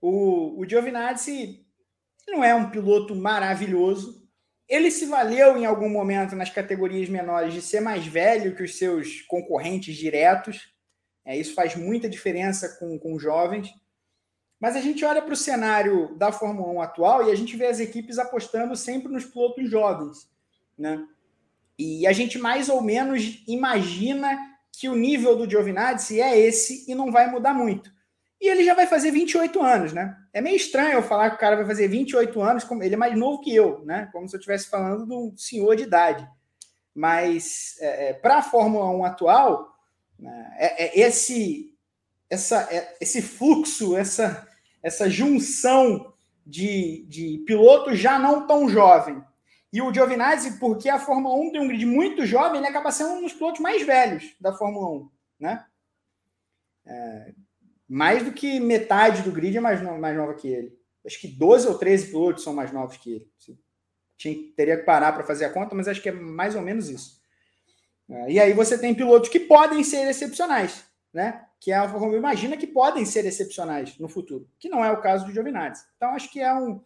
o, o Giovinazzi não é um piloto maravilhoso. Ele se valeu em algum momento nas categorias menores de ser mais velho que os seus concorrentes diretos. É, isso faz muita diferença com, com jovens. Mas a gente olha para o cenário da Fórmula 1 atual e a gente vê as equipes apostando sempre nos pilotos jovens. Né? E a gente mais ou menos imagina que o nível do Giovinazzi é esse e não vai mudar muito. E ele já vai fazer 28 anos, né? É meio estranho eu falar que o cara vai fazer 28 anos, como ele é mais novo que eu, né? Como se eu estivesse falando de um senhor de idade. Mas é, é, para a Fórmula 1 atual, né, é, é esse, essa, é, esse fluxo, essa, essa junção de, de pilotos já não tão jovem e o Giovinazzi, porque a Fórmula 1 tem um grid muito jovem, ele acaba sendo um dos pilotos mais velhos da Fórmula 1, né? É, mais do que metade do grid é mais, no, mais nova que ele. Acho que 12 ou 13 pilotos são mais novos que ele. Tinha, teria que parar para fazer a conta, mas acho que é mais ou menos isso. É, e aí você tem pilotos que podem ser excepcionais, né? Que a Alfa Romeo imagina que podem ser excepcionais no futuro, que não é o caso do Giovinazzi. Então acho que é um,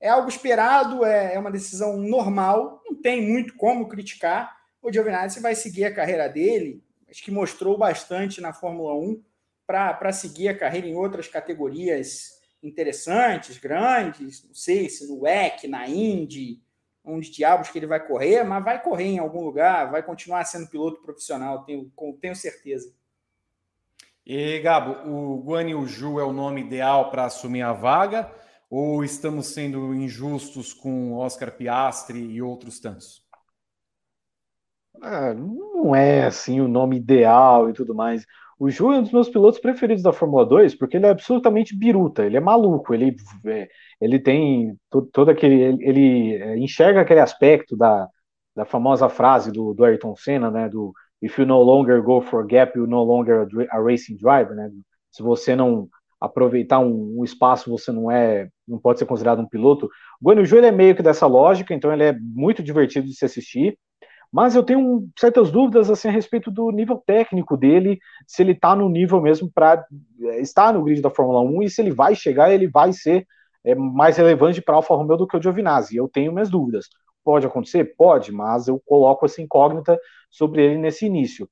é algo esperado, é, é uma decisão normal, não tem muito como criticar. O Giovinazzi vai seguir a carreira dele, acho que mostrou bastante na Fórmula 1 para seguir a carreira em outras categorias interessantes, grandes, não sei se no WEC, na Indy, onde diabos que ele vai correr, mas vai correr em algum lugar, vai continuar sendo piloto profissional, tenho, tenho certeza. E, Gabo, o Guan Yu Ju é o nome ideal para assumir a vaga ou estamos sendo injustos com Oscar Piastri e outros tantos? Ah, não é assim o nome ideal e tudo mais. O Ju é um dos meus pilotos preferidos da Fórmula 2 porque ele é absolutamente biruta, ele é maluco, ele, é, ele tem todo, todo aquele. Ele, ele, é, enxerga aquele aspecto da, da famosa frase do, do Ayrton Senna, né? Do If you no longer go for gap, you no longer a racing driver, né? Se você não aproveitar um, um, espaço, você não é, não pode ser considerado um piloto. O Guanyu Ju é meio que dessa lógica, então ele é muito divertido de se assistir. Mas eu tenho certas dúvidas assim a respeito do nível técnico dele, se ele está no nível mesmo para é, estar no grid da Fórmula 1 e se ele vai chegar, ele vai ser é, mais relevante para Alfa Romeo do que o Giovinazzi. Eu tenho minhas dúvidas. Pode acontecer? Pode, mas eu coloco essa incógnita sobre ele nesse início.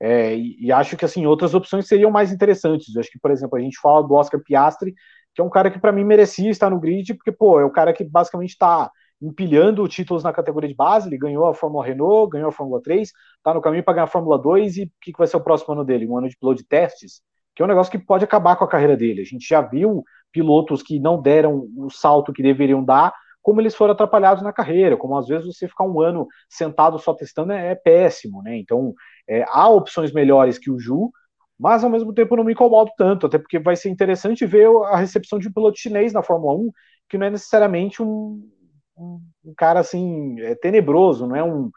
É, e, e, acho que assim outras opções seriam mais interessantes. Eu acho que, por exemplo, a gente fala do Oscar Piastri, que é um cara que para mim merecia estar no grid, porque pô, é o cara que basicamente está empilhando títulos na categoria de base. Ele ganhou a Fórmula Renault, ganhou a Fórmula 3, está no caminho para ganhar a Fórmula 2. E o que, que vai ser o próximo ano dele? Um ano de piloto de testes, que é um negócio que pode acabar com a carreira dele. A gente já viu pilotos que não deram o salto que deveriam dar, como eles foram atrapalhados na carreira, como às vezes você ficar um ano sentado só testando é, é péssimo, né? Então é, há opções melhores que o Ju, mas ao mesmo tempo não me incomodo tanto, até porque vai ser interessante ver a recepção de um piloto chinês na Fórmula 1, que não é necessariamente um, um, um cara assim é tenebroso, não é um,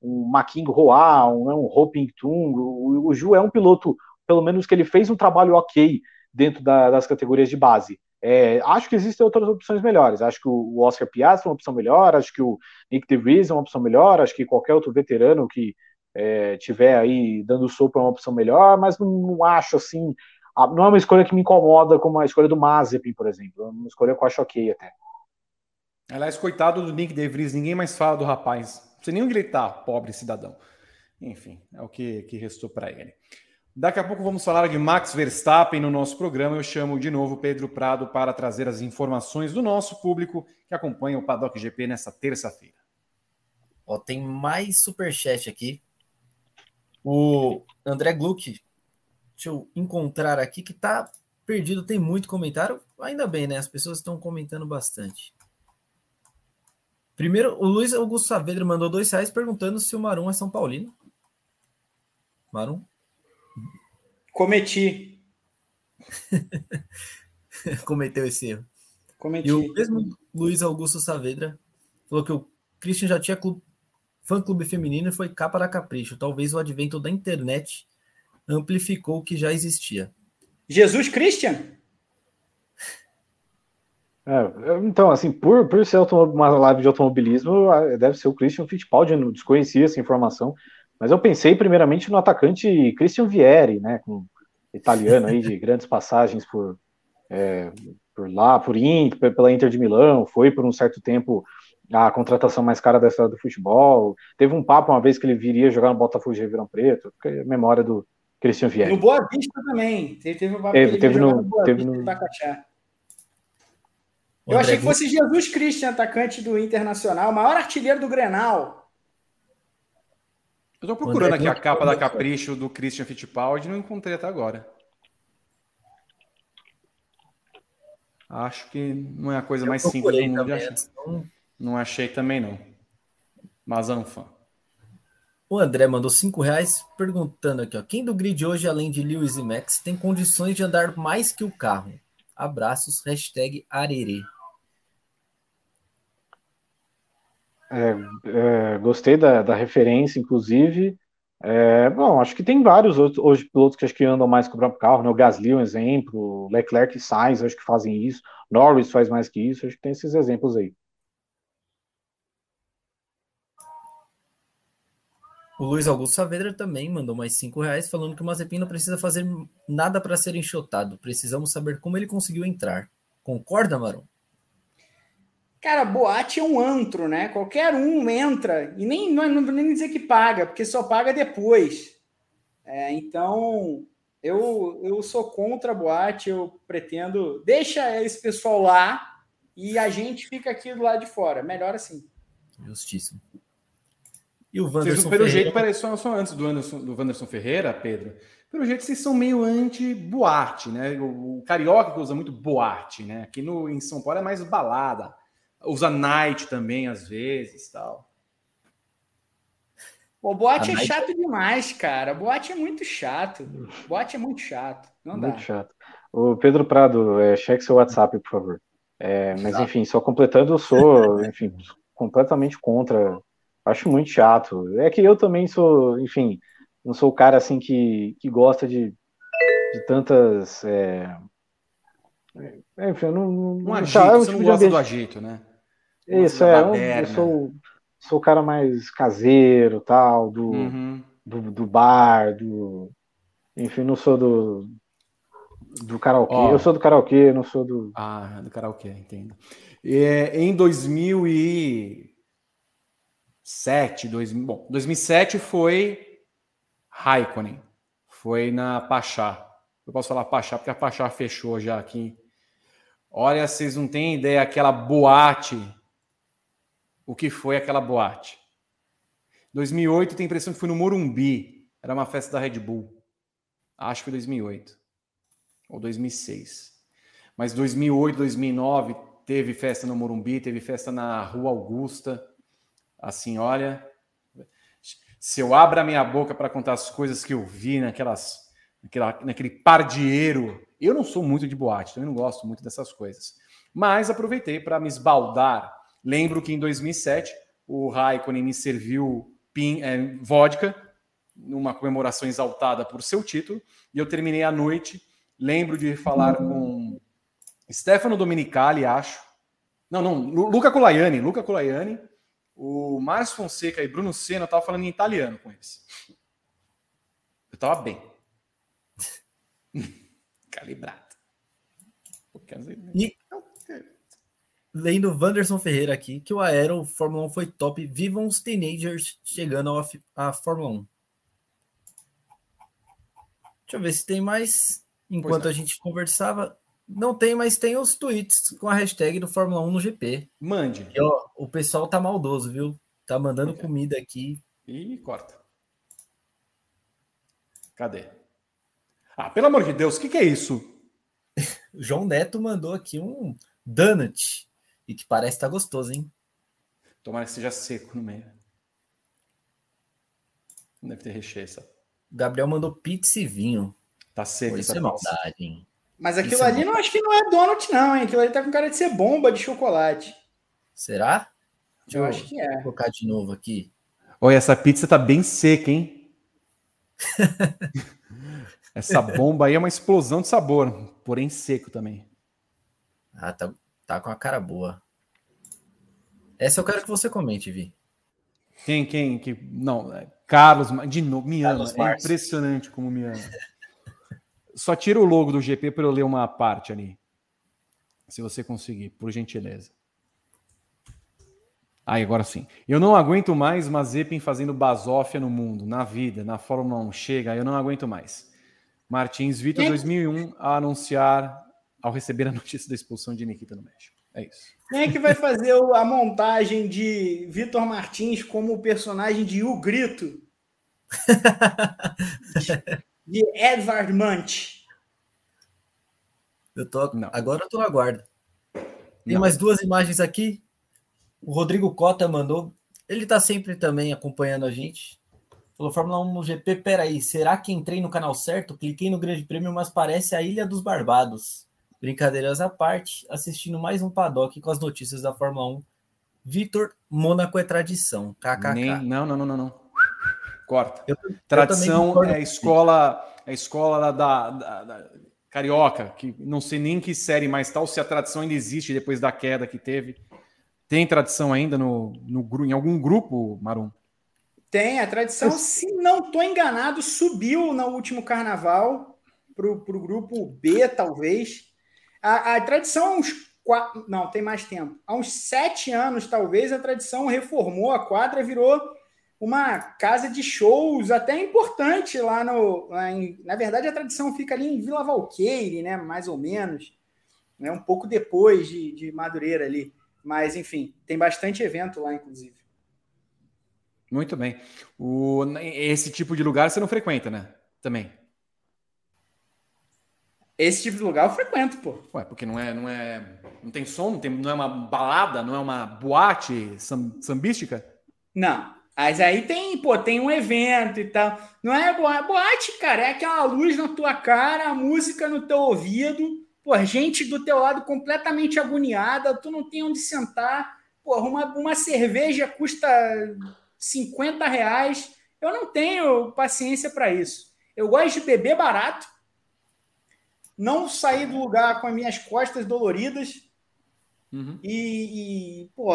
um Making Hoa, não é um Ho Ping Tung. O, o, Ju é um piloto, pelo menos que ele fez um trabalho ok dentro da, das categorias de base. É, acho que existem outras opções melhores. Acho que o Oscar Piastri é uma opção melhor, acho que o Nick DeVries é uma opção melhor, acho que qualquer outro veterano que é, tiver aí dando sopa é uma opção melhor, mas não, não acho assim. Não é uma escolha que me incomoda como a escolha do Mazepin, por exemplo. É uma escolha que eu acho ok até. Aliás, coitado do Nick De Vries, ninguém mais fala do rapaz. Não precisa nem gritar, pobre cidadão. Enfim, é o que, que restou para ele. Daqui a pouco vamos falar de Max Verstappen no nosso programa. Eu chamo de novo Pedro Prado para trazer as informações do nosso público que acompanha o Paddock GP nessa terça-feira. Ó, tem mais superchat aqui. O André Gluck, deixa eu encontrar aqui que tá perdido, tem muito comentário. Ainda bem, né? As pessoas estão comentando bastante. Primeiro, o Luiz Augusto Saavedra mandou dois reais perguntando se o Marum é São Paulino. Marum? Cometi. Cometeu esse erro. Cometi. E o mesmo Luiz Augusto Saavedra falou que o Christian já tinha clube, fã-clube feminino e foi capa da Capricho. Talvez o advento da internet amplificou o que já existia. Jesus Christian? É, então, assim, por, por ser uma live de automobilismo, deve ser o Christian Fittipaldi, não desconhecia essa informação, mas eu pensei primeiramente no atacante Christian Vieri, né, com italiano aí de grandes passagens por, é, por lá, por Inter, pela Inter de Milão, foi por um certo tempo a contratação mais cara da história do futebol. Teve um papo uma vez que ele viria jogar no Botafogo de Ribeirão Preto, é memória do Christian Vieri. No Boa Vista também, teve, um papo teve, teve no, no teve no, eu achei que fosse Jesus Christian, atacante do Internacional, maior artilheiro do Grenal. Eu tô procurando aqui a capa da Capricho do Christian Fittipaldi, não encontrei até agora. Acho que não é a coisa mais simples do mundo achar. Então... Não achei também, não. Mas anfã. O André mandou cinco reais perguntando aqui, ó. Quem do grid hoje, além de Lewis e Max, tem condições de andar mais que o carro? Abraços, hashtag Arerê. É, é, gostei da, da, referência, inclusive. É, bom, acho que tem vários outros hoje pilotos que acho que andam mais com o próprio carro, né? O Gasly é um exemplo, Leclerc e Sainz acho que fazem isso, Norris faz mais que isso, acho que tem esses exemplos aí. O Luiz Augusto Saavedra também mandou mais cinco reais, falando que o Mazepin não precisa fazer nada para ser enxotado. Precisamos saber como ele conseguiu entrar. Concorda, Maron? Cara, boate é um antro, né? Qualquer um entra e nem não, não nem dizer que paga, porque só paga depois. É, então, eu, eu sou contra a boate, eu pretendo deixa esse pessoal lá e a gente fica aqui do lado de fora. Melhor assim. Justíssimo. E o Wanderson vocês, pelo Ferreira... jeito, peraí, só, só antes do Anderson, do Wanderson Ferreira, Pedro, pelo jeito vocês são meio anti-boate, né? O, o, carioca usa muito boate, né? Aqui no, em São Paulo é mais balada usa night também, às vezes, tal. O boate a é night... chato demais, cara. Boate é muito chato. Boate é muito chato. Não muito dá. chato. O Pedro Prado, é, cheque seu WhatsApp, por favor. É, mas, enfim, só completando, eu sou, enfim, completamente contra. Acho muito chato. É que eu também sou, enfim, não sou o cara, assim, que, que gosta de, de tantas... É... é enfim, não, não, um agito, não, você não gosta do agito, né? Isso, é, eu, eu, sou, sou o cara mais caseiro, tal, do, uhum. do, do, bar, do. Enfim, não sou do. Do karaokê. Oh. Eu sou do karaokê, não sou do. Ah, do karaokê, entendo. É, em 2007, 2000, bom, 2007 foi Raikkonen. Foi na Pachá. Eu posso falar Pachá porque a Pachá fechou já aqui. Olha, vocês não têm ideia aquela boate. O que foi aquela boate? 2008 tem a impressão que foi no Morumbi. Era uma festa da Red Bull. Acho que foi 2008 ou 2006. Mas 2008, 2009 teve festa no Morumbi, teve festa na Rua Augusta. Assim, olha, se eu abro a minha boca para contar as coisas que eu vi naquelas, naquela, naquele pardieiro, eu não sou muito de boate, também não gosto muito dessas coisas. Mas aproveitei para me esbaldar. Lembro que em 2007 o Raikkonen me serviu pin, é, vodka numa comemoração exaltada por seu título e eu terminei a noite. Lembro de falar com Stefano Domenicali, acho. Não, não, Luca Colaiani, Luca Colaiani o Márcio Fonseca e Bruno Senna, eu tava falando em italiano com eles. Eu tava bem. Calibrado. E lendo Wanderson Ferreira aqui, que o Aero Fórmula 1 foi top. Vivam os teenagers chegando à Fórmula 1. Deixa eu ver se tem mais. Enquanto a gente conversava, não tem, mas tem os tweets com a hashtag do Fórmula 1 no GP. Mande. E, ó, o pessoal tá maldoso, viu? Tá mandando é. comida aqui. E corta. Cadê? Ah, pelo amor de Deus, o que, que é isso? João Neto mandou aqui um donut. E que parece estar tá gostoso, hein? Tomara que seja seco no meio. Não deve ter recheio essa. Gabriel mandou pizza e vinho. Tá seco. Isso é maldade, hein? Mas aquilo Isso ali é não acho que não é donut, não, hein? Aquilo ali tá com cara de ser bomba de chocolate. Será? Deixa eu, eu acho que é. colocar de novo aqui. Olha, essa pizza tá bem seca, hein? essa bomba aí é uma explosão de sabor, porém seco também. Ah, tá, tá com a cara boa. Essa eu quero que você comente, Vi. Quem, quem? Que, não, é Carlos, de novo, me ama. É impressionante como me ama. Só tira o logo do GP para eu ler uma parte ali. Se você conseguir, por gentileza. Aí, agora sim. Eu não aguento mais Mazepin fazendo basófia no mundo, na vida, na Fórmula 1. Chega, eu não aguento mais. Martins Vitor, 2001, a anunciar ao receber a notícia da expulsão de Nikita no México. É isso. Quem é que vai fazer a montagem de Vitor Martins como personagem de O Grito? de Edvard Munch. Eu tô, Não. agora eu tô na guarda. Tem Não. mais duas imagens aqui. O Rodrigo Cota mandou. Ele tá sempre também acompanhando a gente. Falou Fórmula 1 no GP. Peraí, será que entrei no canal certo? Cliquei no Grande Prêmio, mas parece a Ilha dos Barbados. Brincadeiras à parte, assistindo mais um paddock com as notícias da Fórmula 1. Vitor, Mônaco é tradição. KKK. Nem, não, não, não, não, não. Corta. Eu, Tradição eu é a escola, é a escola da, da, da, carioca, que não sei nem que série mais tal, se a tradição ainda existe depois da queda que teve. Tem tradição ainda no, no em algum grupo, Marum? Tem, a tradição, se não estou enganado, subiu no último carnaval para o grupo B, talvez. A, a tradição, uns quatro, não, tem mais tempo. Há uns sete anos, talvez, a tradição reformou a quadra, virou uma casa de shows até importante lá no. Lá em, na verdade, a tradição fica ali em Vila Valqueire, né? Mais ou menos. Né, um pouco depois de, de Madureira ali. Mas, enfim, tem bastante evento lá, inclusive. Muito bem. O, esse tipo de lugar você não frequenta, né? Também. Esse tipo de lugar eu frequento, pô. Ué, porque não é, não é, não tem som, não, tem, não é uma balada, não é uma boate sambística? Não, mas aí tem, pô, tem um evento e tal. Não é boate, cara, é aquela luz na tua cara, a música no teu ouvido, pô, gente do teu lado completamente agoniada, tu não tem onde sentar, pô, uma, uma cerveja custa 50 reais. Eu não tenho paciência para isso. Eu gosto de beber barato, não sair do lugar com as minhas costas doloridas uhum. e, e pô,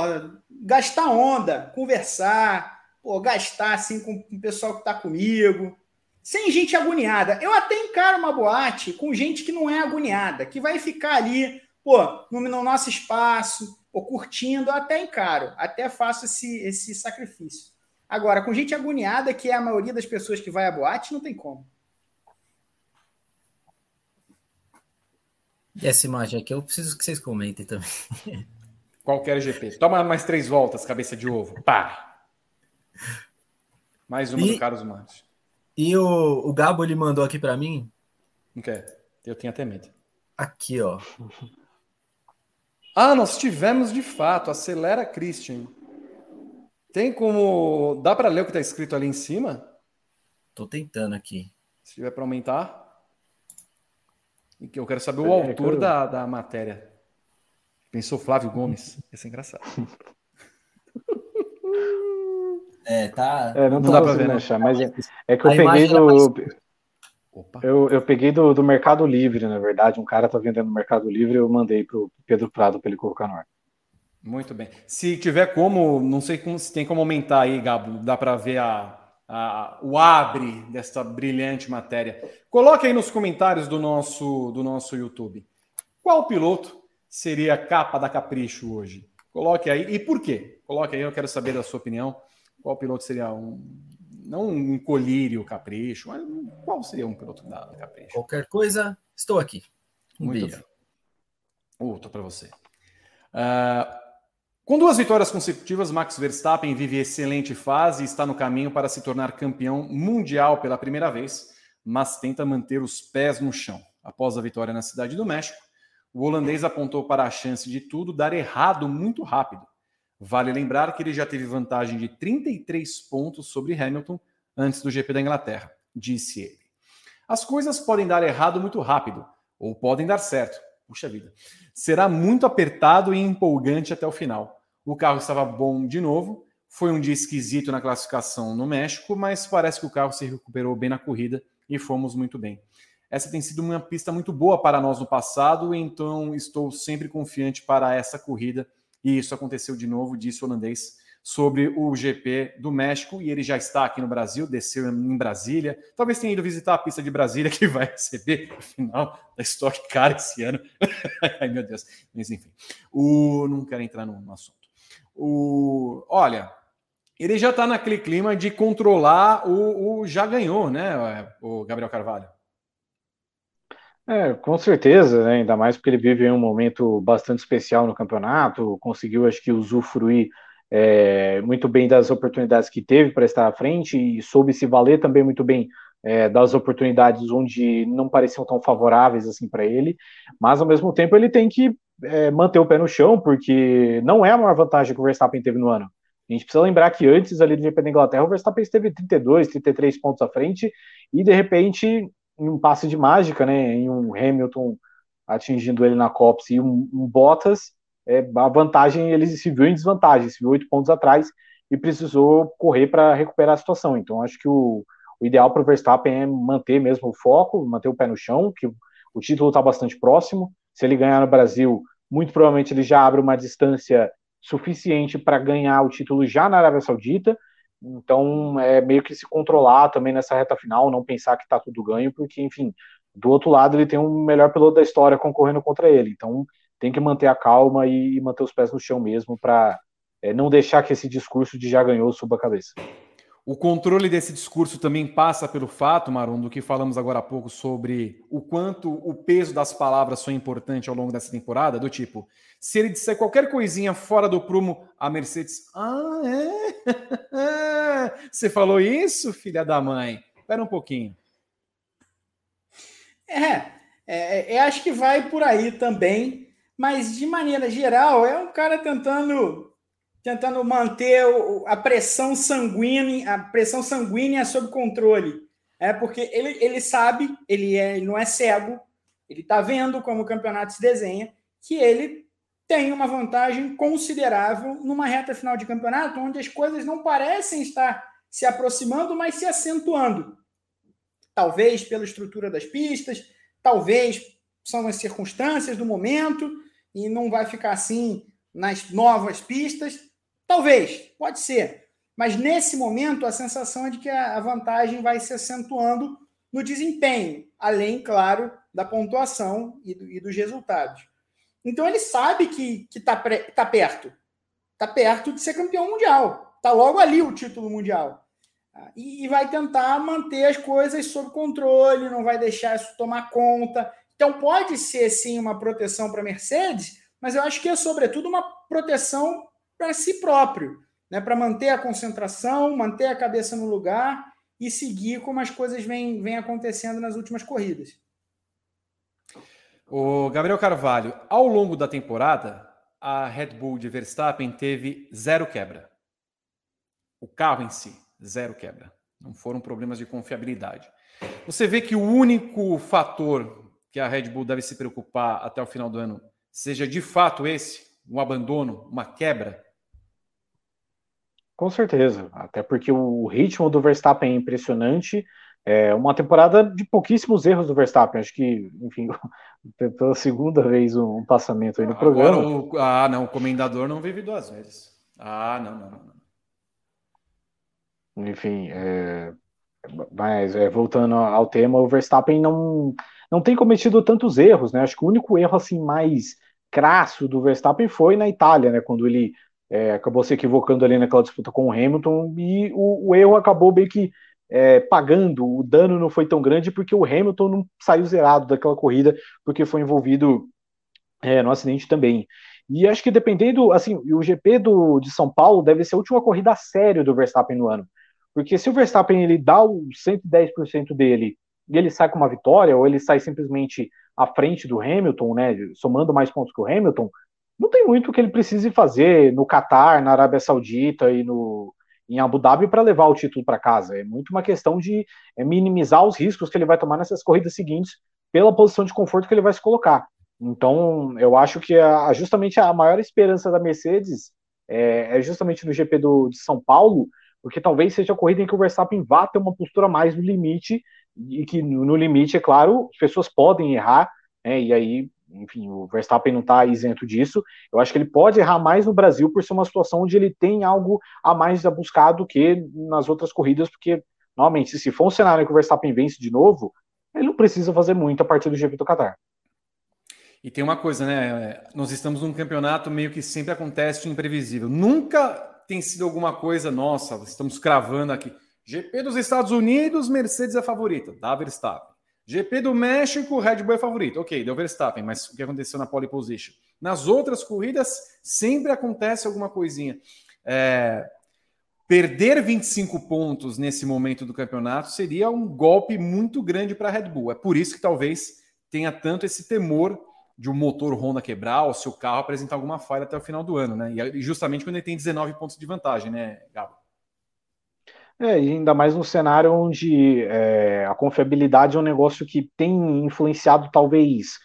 gastar onda, conversar pô, gastar assim com o pessoal que está comigo, sem gente agoniada. Eu até encaro uma boate com gente que não é agoniada, que vai ficar ali, pô, no, no nosso espaço, curtindo, eu até encaro, até faço esse, esse sacrifício. Agora, com gente agoniada, que é a maioria das pessoas que vai à boate, não tem como. Essa imagem aqui eu preciso que vocês comentem também. Qualquer GP. Toma mais três voltas, cabeça de ovo. Pá! Mais uma e, do Carlos Marques. E o, o Gabo ele mandou aqui para mim. Não quer. Eu tenho até medo. Aqui, ó. Ah, nós tivemos de fato. Acelera Christian. Tem como. Dá para ler o que está escrito ali em cima? Tô tentando aqui. Se tiver para aumentar. Eu quero saber o é, autor da, da matéria. Pensou Flávio Gomes. Isso é engraçado. É, tá. É, não, não dá para ver, né? achar, mas é, é que eu peguei do. Mais... Eu, eu peguei do, do Mercado Livre, na verdade. Um cara tá vendendo no Mercado Livre, eu mandei pro Pedro Prado para ele colocar no ar. Muito bem. Se tiver como, não sei como, se tem como aumentar aí, Gabo, dá para ver a, a, o abre desta brilhante matéria. Coloque aí nos comentários do nosso, do nosso YouTube. Qual piloto seria a capa da Capricho hoje? Coloque aí. E por quê? Coloque aí, eu quero saber da sua opinião. Qual piloto seria um. Não um colírio capricho, mas qual seria um piloto da capricho? Qualquer coisa, estou aqui. Um Muito beijo. Outro para você. Uh, com duas vitórias consecutivas, Max Verstappen vive excelente fase e está no caminho para se tornar campeão mundial pela primeira vez, mas tenta manter os pés no chão. Após a vitória na Cidade do México, o holandês apontou para a chance de tudo dar errado muito rápido. Vale lembrar que ele já teve vantagem de 33 pontos sobre Hamilton antes do GP da Inglaterra, disse ele. As coisas podem dar errado muito rápido, ou podem dar certo. Puxa vida. Será muito apertado e empolgante até o final. O carro estava bom de novo. Foi um dia esquisito na classificação no México, mas parece que o carro se recuperou bem na corrida e fomos muito bem. Essa tem sido uma pista muito boa para nós no passado, então estou sempre confiante para essa corrida. E isso aconteceu de novo, disse o holandês sobre o GP do México e ele já está aqui no Brasil, desceu em Brasília. Talvez tenha ido visitar a pista de Brasília que vai receber o final da Stock Car esse ano. Ai meu Deus, mas enfim, o não quero entrar no, no assunto. O olha, ele já está naquele clima de controlar o, o já ganhou, né, o Gabriel Carvalho. É, com certeza, né? ainda mais porque ele vive um momento bastante especial no campeonato, conseguiu, acho que, usufruir é, muito bem das oportunidades que teve para estar à frente e soube se valer também muito bem é, das oportunidades onde não pareciam tão favoráveis assim para ele, mas ao mesmo tempo ele tem que é, manter o pé no chão, porque não é a maior vantagem que o Verstappen teve no ano. A gente precisa lembrar que antes ali do GP da Inglaterra, o Verstappen esteve 32, 33 pontos à frente, e de repente, em um passe de mágica, né, em um Hamilton atingindo ele na Cops e um, um Bottas, é, a vantagem ele se viu em desvantagem, se viu oito pontos atrás e precisou correr para recuperar a situação. Então acho que o, o ideal para o Verstappen é manter mesmo o foco, manter o pé no chão, que o título está bastante próximo. Se ele ganhar no Brasil, muito provavelmente ele já abre uma distância suficiente para ganhar o título já na Arábia Saudita. Então é meio que se controlar também nessa reta final, não pensar que está tudo ganho, porque enfim, do outro lado ele tem o melhor piloto da história concorrendo contra ele. Então tem que manter a calma e, manter os pés no chão mesmo para é, não deixar que esse discurso de já ganhou suba a cabeça. O controle desse discurso também passa pelo fato, Marum, do que falamos agora há pouco sobre o quanto o peso das palavras foi importante ao longo dessa temporada, do tipo, se ele disser qualquer coisinha fora do prumo, a Mercedes, ah, é? Você falou isso, filha da mãe? Espera um pouquinho. É, é, eu acho que vai por aí também mas de maneira geral é um cara tentando tentando manter a pressão sanguínea, a pressão sanguínea sob controle. É porque ele, ele sabe, ele, é, ele não é cego, ele está vendo como o campeonato se desenha, que ele tem uma vantagem considerável numa reta final de campeonato, onde as coisas não parecem estar se aproximando, mas se acentuando. Talvez pela estrutura das pistas, talvez são as circunstâncias do momento, e não vai ficar assim nas novas pistas? Talvez, pode ser. Mas nesse momento a sensação é de que a vantagem vai se acentuando no desempenho, além, claro, da pontuação e, do, e dos resultados. Então ele sabe que está tá perto. Está perto de ser campeão mundial. Está logo ali o título mundial. E, e vai tentar manter as coisas sob controle, não vai deixar isso tomar conta Então pode ser sim uma proteção para a Mercedes, mas eu acho que é sobretudo uma proteção para si próprio, né? para manter a concentração, manter a cabeça no lugar e seguir como as coisas vêm, vêm acontecendo nas últimas corridas. O Gabriel Carvalho, ao longo da temporada, a Red Bull de Verstappen teve zero quebra. O carro em si, zero quebra. Não foram problemas de confiabilidade. Você vê que o único fator que a Red Bull deve se preocupar até o final do ano seja de fato esse, um abandono, uma quebra? Com certeza, até porque o ritmo do Verstappen é impressionante. É uma temporada de pouquíssimos erros do Verstappen. Acho que, enfim, pela segunda vez um passamento aí no programa. O, ah, não, o comendador não vive duas vezes. Ah, não, não, não. Enfim, é, mas é, voltando ao tema, o Verstappen não, não tem cometido tantos erros, né? Acho que o único erro assim mais crasso do Verstappen foi na Itália, né? Quando ele é, acabou se equivocando ali naquela disputa com o Hamilton e o, o erro acabou bem que é, pagando, o dano não foi tão grande porque o Hamilton não saiu zerado daquela corrida porque foi envolvido é, no acidente também. E acho que dependendo, assim, o GP do, de São Paulo deve ser a última corrida séria do Verstappen no ano. Porque se o Verstappen ele dá o 110% dele e ele sai com uma vitória, ou ele sai simplesmente à frente do Hamilton, né, somando mais pontos que o Hamilton, não tem muito que ele precise fazer no Catar, na Arábia Saudita e no em Abu Dhabi para levar o título para casa. É muito uma questão de é, minimizar os riscos que ele vai tomar nessas corridas seguintes pela posição de conforto que ele vai se colocar. Então, eu acho que a, justamente a maior esperança da Mercedes é, é justamente no GP do, de São Paulo, porque talvez seja a corrida em que o Verstappen vá ter uma postura mais no limite, e que no limite, é claro, as pessoas podem errar, né, e aí, enfim, o Verstappen não está isento disso. Eu acho que ele pode errar mais no Brasil por ser uma situação onde ele tem algo a mais a buscar do que nas outras corridas, porque, normalmente, se for um cenário que o Verstappen vence de novo, ele não precisa fazer muito a partir do GP do Qatar. E tem uma coisa, né? Nós estamos num campeonato meio que sempre acontece imprevisível. Nunca tem sido alguma coisa nossa, estamos cravando aqui. GP dos Estados Unidos, Mercedes é favorita, dá Verstappen. GP do México, Red Bull é favorito. Ok, deu Verstappen, mas o que aconteceu na pole position? Nas outras corridas, sempre acontece alguma coisinha. É, perder 25 pontos nesse momento do campeonato seria um golpe muito grande para a Red Bull. É por isso que talvez tenha tanto esse temor de um motor Honda quebrar ou seu carro apresentar alguma falha até o final do ano, né? E justamente quando ele tem 19 pontos de vantagem, né, Gabo? É, ainda mais num cenário onde é, a confiabilidade é um negócio que tem influenciado talvez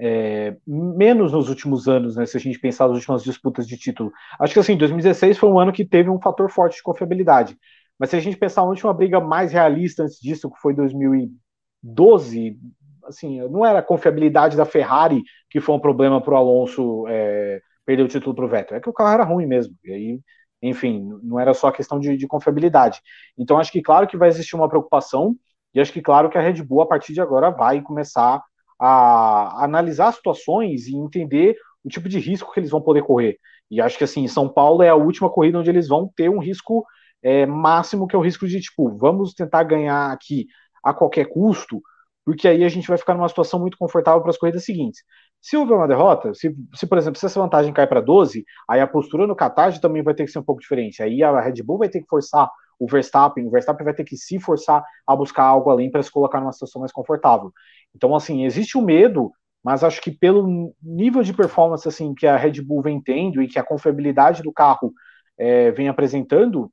é, menos nos últimos anos, né? Se a gente pensar nas últimas disputas de título. Acho que assim, 2016 foi um ano que teve um fator forte de confiabilidade. Mas se a gente pensar a última briga mais realista antes disso, que foi 2012, assim, não era a confiabilidade da Ferrari que foi um problema para o Alonso é, perder o título para o Vettel, é que o carro era ruim mesmo. E aí, enfim, não era só questão de, de confiabilidade. Então, acho que claro que vai existir uma preocupação, e acho que claro que a Red Bull, a partir de agora, vai começar a analisar situações e entender o tipo de risco que eles vão poder correr. E acho que assim, São Paulo é a última corrida onde eles vão ter um risco é, máximo, que é o risco de tipo, vamos tentar ganhar aqui a qualquer custo, porque aí a gente vai ficar numa situação muito confortável para as corridas seguintes. Se houver uma derrota, se, se por exemplo, se essa vantagem cai para 12, aí a postura no Qatar também vai ter que ser um pouco diferente. Aí a Red Bull vai ter que forçar o Verstappen, o Verstappen vai ter que se forçar a buscar algo além para se colocar numa situação mais confortável. Então, assim, existe o medo, mas acho que pelo nível de performance assim que a Red Bull vem tendo e que a confiabilidade do carro é, vem apresentando,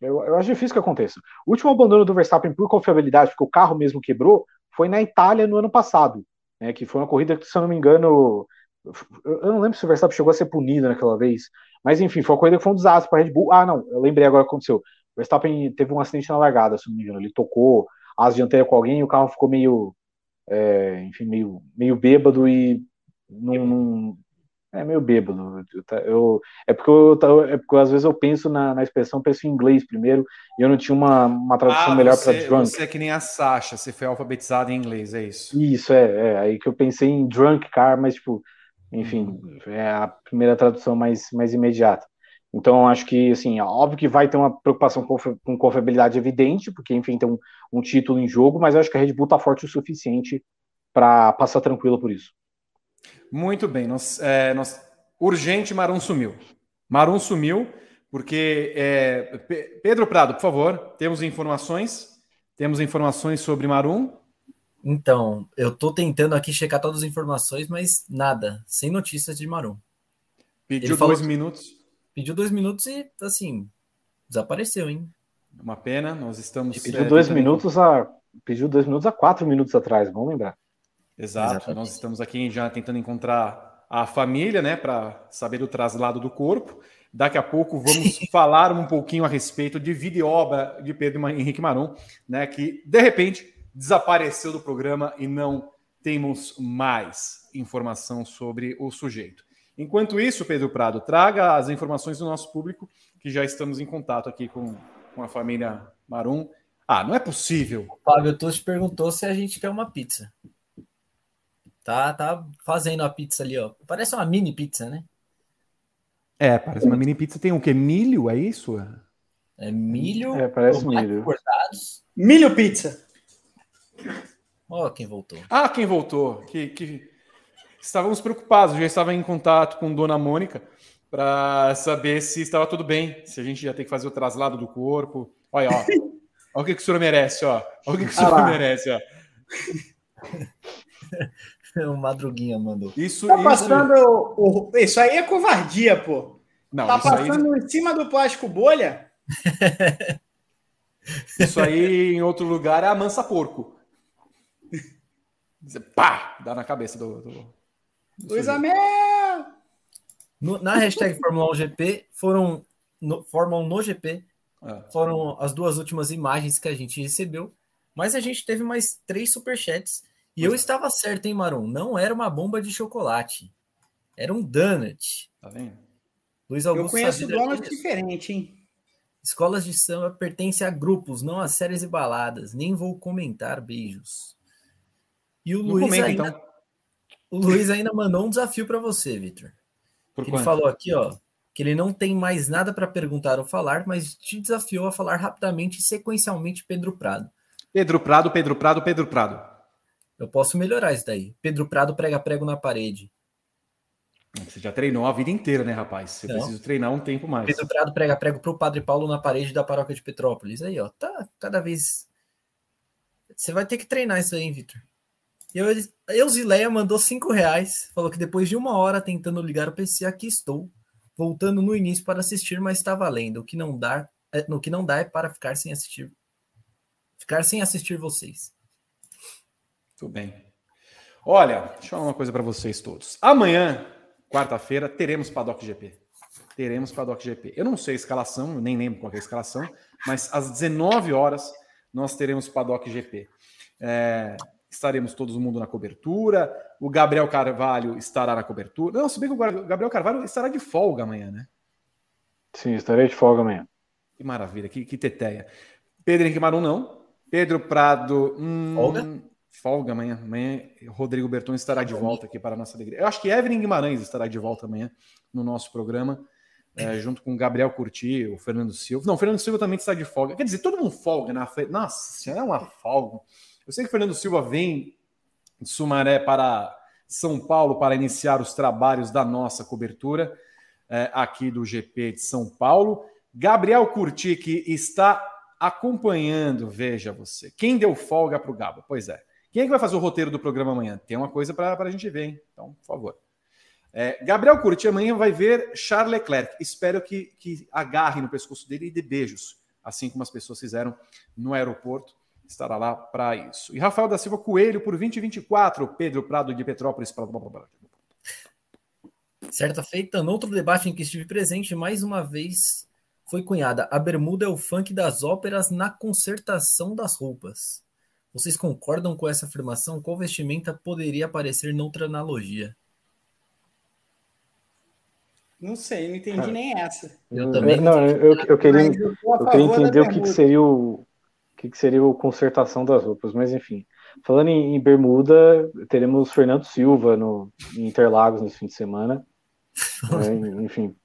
eu, eu, acho difícil que aconteça. O último abandono do Verstappen por confiabilidade, porque o carro mesmo quebrou, foi na Itália no ano passado, né, que foi uma corrida que, se eu não me engano, eu não lembro se o Verstappen chegou a ser punido naquela vez, mas enfim, foi uma corrida que foi um desastre para a Red Bull. Ah, não, eu lembrei agora o que aconteceu. O Verstappen teve um acidente na largada, se não me engano, ele tocou as dianteiras com alguém e o carro ficou meio, é, enfim, meio, meio bêbado e não, é meio bêbado. Eu, eu, é, porque eu, é porque às vezes eu penso na, na expressão, penso em inglês primeiro, e eu não tinha uma, uma tradução ah, melhor para drunk. Você é que nem a Sasha, você foi alfabetizado em inglês, é isso? Isso, é, é. Aí que eu pensei em drunk car, mas, tipo, enfim, é a primeira tradução mais, mais imediata. Então, acho que, assim, é óbvio que vai ter uma preocupação com, com confiabilidade evidente, porque, enfim, tem um, um título em jogo, mas acho que a Red Bull tá forte o suficiente para passar tranquilo por isso. Muito bem. Nós, é, nós... Urgente, Marum sumiu. Marum sumiu, porque. É... Pedro Prado, por favor, temos informações? Temos informações sobre Marum? Então, eu estou tentando aqui checar todas as informações, mas nada, sem notícias de Marum. Pediu dois minutos. Pediu dois minutos e, assim, desapareceu, hein? Uma pena, nós estamos. Pediu é, dois minutos a. Pediu dois minutos a quatro minutos atrás, vamos lembrar. Exato. Exatamente. Nós estamos aqui já tentando encontrar a família, né, para saber do traslado do corpo. Daqui a pouco vamos falar um pouquinho a respeito de vida e obra de Pedro Henrique Marum, né, que de repente desapareceu do programa e não temos mais informação sobre o sujeito. Enquanto isso, Pedro Prado, traga as informações do nosso público, que já estamos em contato aqui com, com a família Marum. Ah, não é possível. O Fábio Tucci perguntou se a gente quer uma pizza. Tá, tá fazendo a pizza ali, ó. Parece uma mini pizza, né? É, parece uma mini pizza. Tem o quê? Milho, é isso? É milho. É, parece milho. Cortados. Milho pizza. Ó, oh, quem voltou. Ah, quem voltou. Que, que... Estávamos preocupados, já estava em contato com Dona Mônica para saber se estava tudo bem, se a gente ia ter que fazer o traslado do corpo. Olha, ó. Olha o que, que o senhor merece, ó. Olha o que, que o senhor ah merece, ó. o Madruguinha mandou. Isso, tá passando isso... O, o, isso aí é covardia, pô. Não, tá passando aí... em cima do plástico bolha? isso aí em outro lugar é a mansa porco. Pá! Dá na cabeça do. do, do Luiz Amel! No, na hashtag Fórmula 1 GP foram. No, Fórmula 1 no GP é. foram as duas últimas imagens que a gente recebeu. Mas a gente teve mais três superchats e eu é. estava certo, hein, Marum? Não era uma bomba de chocolate. Era um donut. Tá vendo? Luiz Augusto. Eu conheço donut diferente, hein? Escolas de samba pertencem a grupos, não a séries e baladas. Nem vou comentar. Beijos. E o Luiz comenta, ainda. Então. O Luiz ainda mandou um desafio para você, Vitor. Ele falou aqui, ó, que ele não tem mais nada para perguntar ou falar, mas te desafiou a falar rapidamente e sequencialmente Pedro Prado. Pedro Prado, Pedro Prado, Pedro Prado. Eu posso melhorar isso daí. Pedro Prado prega prego na parede. Você já treinou a vida inteira, né, rapaz? Você precisa treinar um tempo mais. Pedro Prado prega prego para o Padre Paulo na parede da paróquia de Petrópolis. Aí, ó, tá cada vez. Você vai ter que treinar isso aí, Vitor? Eu, Eusileia mandou cinco reais. Falou que depois de uma hora tentando ligar o PC, aqui estou. Voltando no início para assistir, mas está valendo. O que não dá, é, no que não dá é para ficar sem assistir. Ficar sem assistir vocês. Tudo bem. Olha, deixa eu falar uma coisa para vocês todos. Amanhã, quarta-feira, teremos Paddock GP. Teremos Paddock GP. Eu não sei a escalação, nem lembro qual é a escalação, mas às 19 horas nós teremos Paddock GP. É, estaremos todo mundo na cobertura. O Gabriel Carvalho estará na cobertura. Não, se bem que o Gabriel Carvalho estará de folga amanhã, né? Sim, estarei de folga amanhã. Que maravilha, que, que teteia. Pedro Henrique Marum, não. Pedro Prado. Hum, folga? Folga amanhã. Amanhã Rodrigo Berton estará de volta aqui para a nossa alegria. Eu acho que Evelyn Guimarães estará de volta amanhã no nosso programa, é, junto com Gabriel Curti, o Fernando Silva. Não, o Fernando Silva também está de folga. Quer dizer, todo mundo folga na frente. Nossa, é uma folga. Eu sei que o Fernando Silva vem de Sumaré para São Paulo para iniciar os trabalhos da nossa cobertura é, aqui do GP de São Paulo. Gabriel Curti, que está acompanhando, veja você. Quem deu folga para o Gabo? Pois é. Quem é que vai fazer o roteiro do programa amanhã? Tem uma coisa para a gente ver, hein? Então, por favor. É, Gabriel Curti amanhã vai ver Charles Leclerc. Espero que, que agarre no pescoço dele e dê beijos, assim como as pessoas fizeram no aeroporto. Estará lá para isso. E Rafael da Silva Coelho por 2024. Pedro Prado de Petrópolis. Certa feita, no outro debate em que estive presente, mais uma vez foi cunhada. A bermuda é o funk das óperas na concertação das roupas. Vocês concordam com essa afirmação? Qual vestimenta poderia aparecer noutra analogia? Não sei, não entendi nem essa. Eu também não. não eu, eu, queria, eu, eu queria entender o que, que, seria o que, que seria o consertação das roupas, mas enfim. Falando em, em Bermuda, teremos Fernando Silva no em Interlagos nesse fim de semana. é, enfim,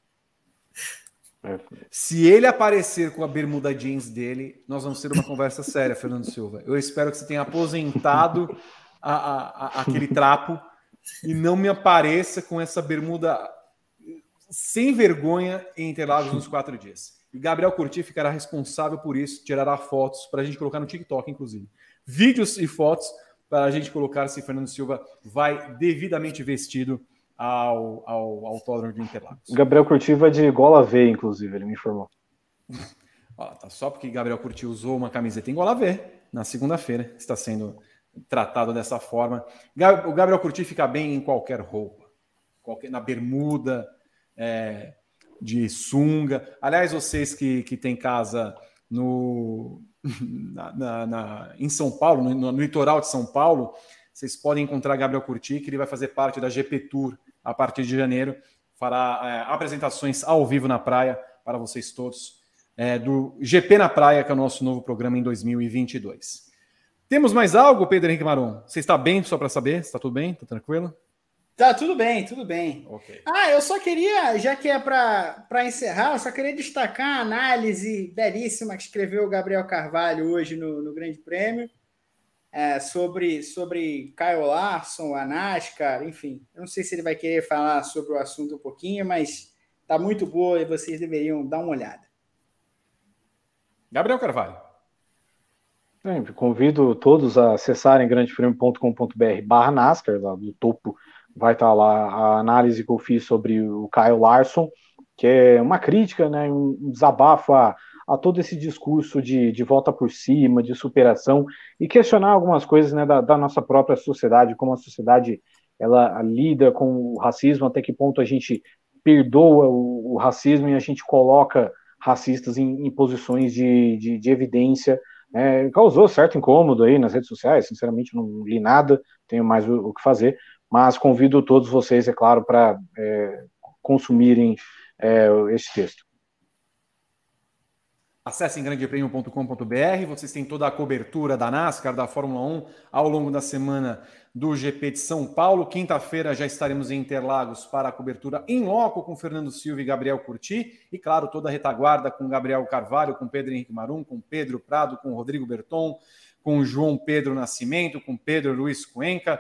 se ele aparecer com a bermuda jeans dele, nós vamos ter uma conversa séria, Fernando Silva. Eu espero que você tenha aposentado a, a, aquele trapo e não me apareça com essa bermuda sem vergonha em Interlagos nos quatro dias. E Gabriel Curti ficará responsável por isso, tirará fotos para a gente colocar no TikTok, inclusive. Vídeos e fotos para a gente colocar se Fernando Silva vai devidamente vestido ao, ao autódromo de Interlagos. Gabriel Curti vai de gola V, inclusive, ele me informou. Ó, tá só porque Gabriel Curti usou uma camiseta em gola V na segunda-feira, está sendo tratado dessa forma. O Gabriel Curti fica bem em qualquer roupa, qualquer, na bermuda, é, de sunga. Aliás, vocês que, que têm casa no, na, na, na, em São Paulo, no, no, litoral de São Paulo, vocês podem encontrar Gabriel Curti, que ele vai fazer parte da GP Tour a partir de janeiro. Fará é, apresentações ao vivo na praia para vocês todos. É, do GP na Praia, que é o nosso novo programa em 2022. Temos mais algo, Pedro Henrique Maron? Você está bem, só para saber? Está tudo bem? Está tranquilo? Tá, tudo bem, tudo bem. Okay. Ah, eu só queria, já que é para encerrar, eu só queria destacar a análise belíssima que escreveu o Gabriel Carvalho hoje no, no Grande Prêmio é, sobre, sobre Kyle Larson, a NASCAR, enfim. Eu não sei se ele vai querer falar sobre o assunto um pouquinho, mas tá muito boa e vocês deveriam dar uma olhada. Gabriel Carvalho. Sempre convido todos a acessarem grandeprêmio.com.br barra NASCAR, lá do topo vai estar tá lá a análise que eu fiz sobre o Kyle Larson, que é uma crítica, né, um desabafo a, a todo esse discurso de, de volta por cima, de superação, e questionar algumas coisas né, da, da nossa própria sociedade, como a sociedade ela lida com o racismo, até que ponto a gente perdoa o, o racismo e a gente coloca racistas em, em posições de, de, de evidência. É, causou certo incômodo aí nas redes sociais, sinceramente não li nada, tenho mais o, o que fazer, mas convido todos vocês, é claro, para é, consumirem é, esse texto. Acessem grandepremio.com.br, vocês têm toda a cobertura da NASCAR, da Fórmula 1, ao longo da semana do GP de São Paulo. Quinta-feira já estaremos em Interlagos para a cobertura em loco com Fernando Silva e Gabriel Curti. E, claro, toda a retaguarda com Gabriel Carvalho, com Pedro Henrique Marum, com Pedro Prado, com Rodrigo Berton, com João Pedro Nascimento, com Pedro Luiz Cuenca.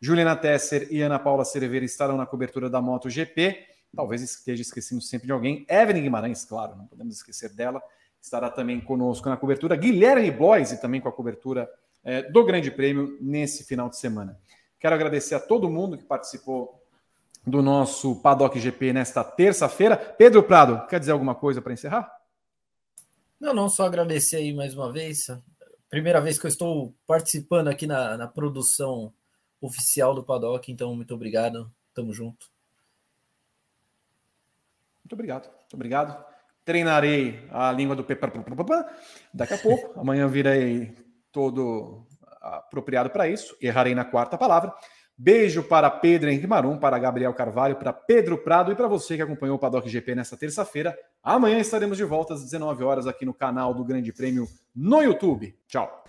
Juliana Tesser e Ana Paula Cerveira estarão na cobertura da MotoGP. Talvez esteja esquecendo sempre de alguém. Evelyn Guimarães, claro, não podemos esquecer dela. Estará também conosco na cobertura. Guilherme Bloise também com a cobertura é, do Grande Prêmio nesse final de semana. Quero agradecer a todo mundo que participou do nosso Paddock GP nesta terça-feira. Pedro Prado, quer dizer alguma coisa para encerrar? Não, não, só agradecer aí mais uma vez. Primeira vez que eu estou participando aqui na, na produção oficial do Paddock. Então, muito obrigado. Tamo junto. Muito obrigado. Muito obrigado. Treinarei a língua do daqui a pouco. Amanhã virei todo apropriado para isso. Errarei na quarta palavra. Beijo para Pedro Henrique Marum, para Gabriel Carvalho, para Pedro Prado e para você que acompanhou o Paddock GP nesta terça-feira. Amanhã estaremos de volta às 19 horas aqui no canal do Grande Prêmio no YouTube. Tchau.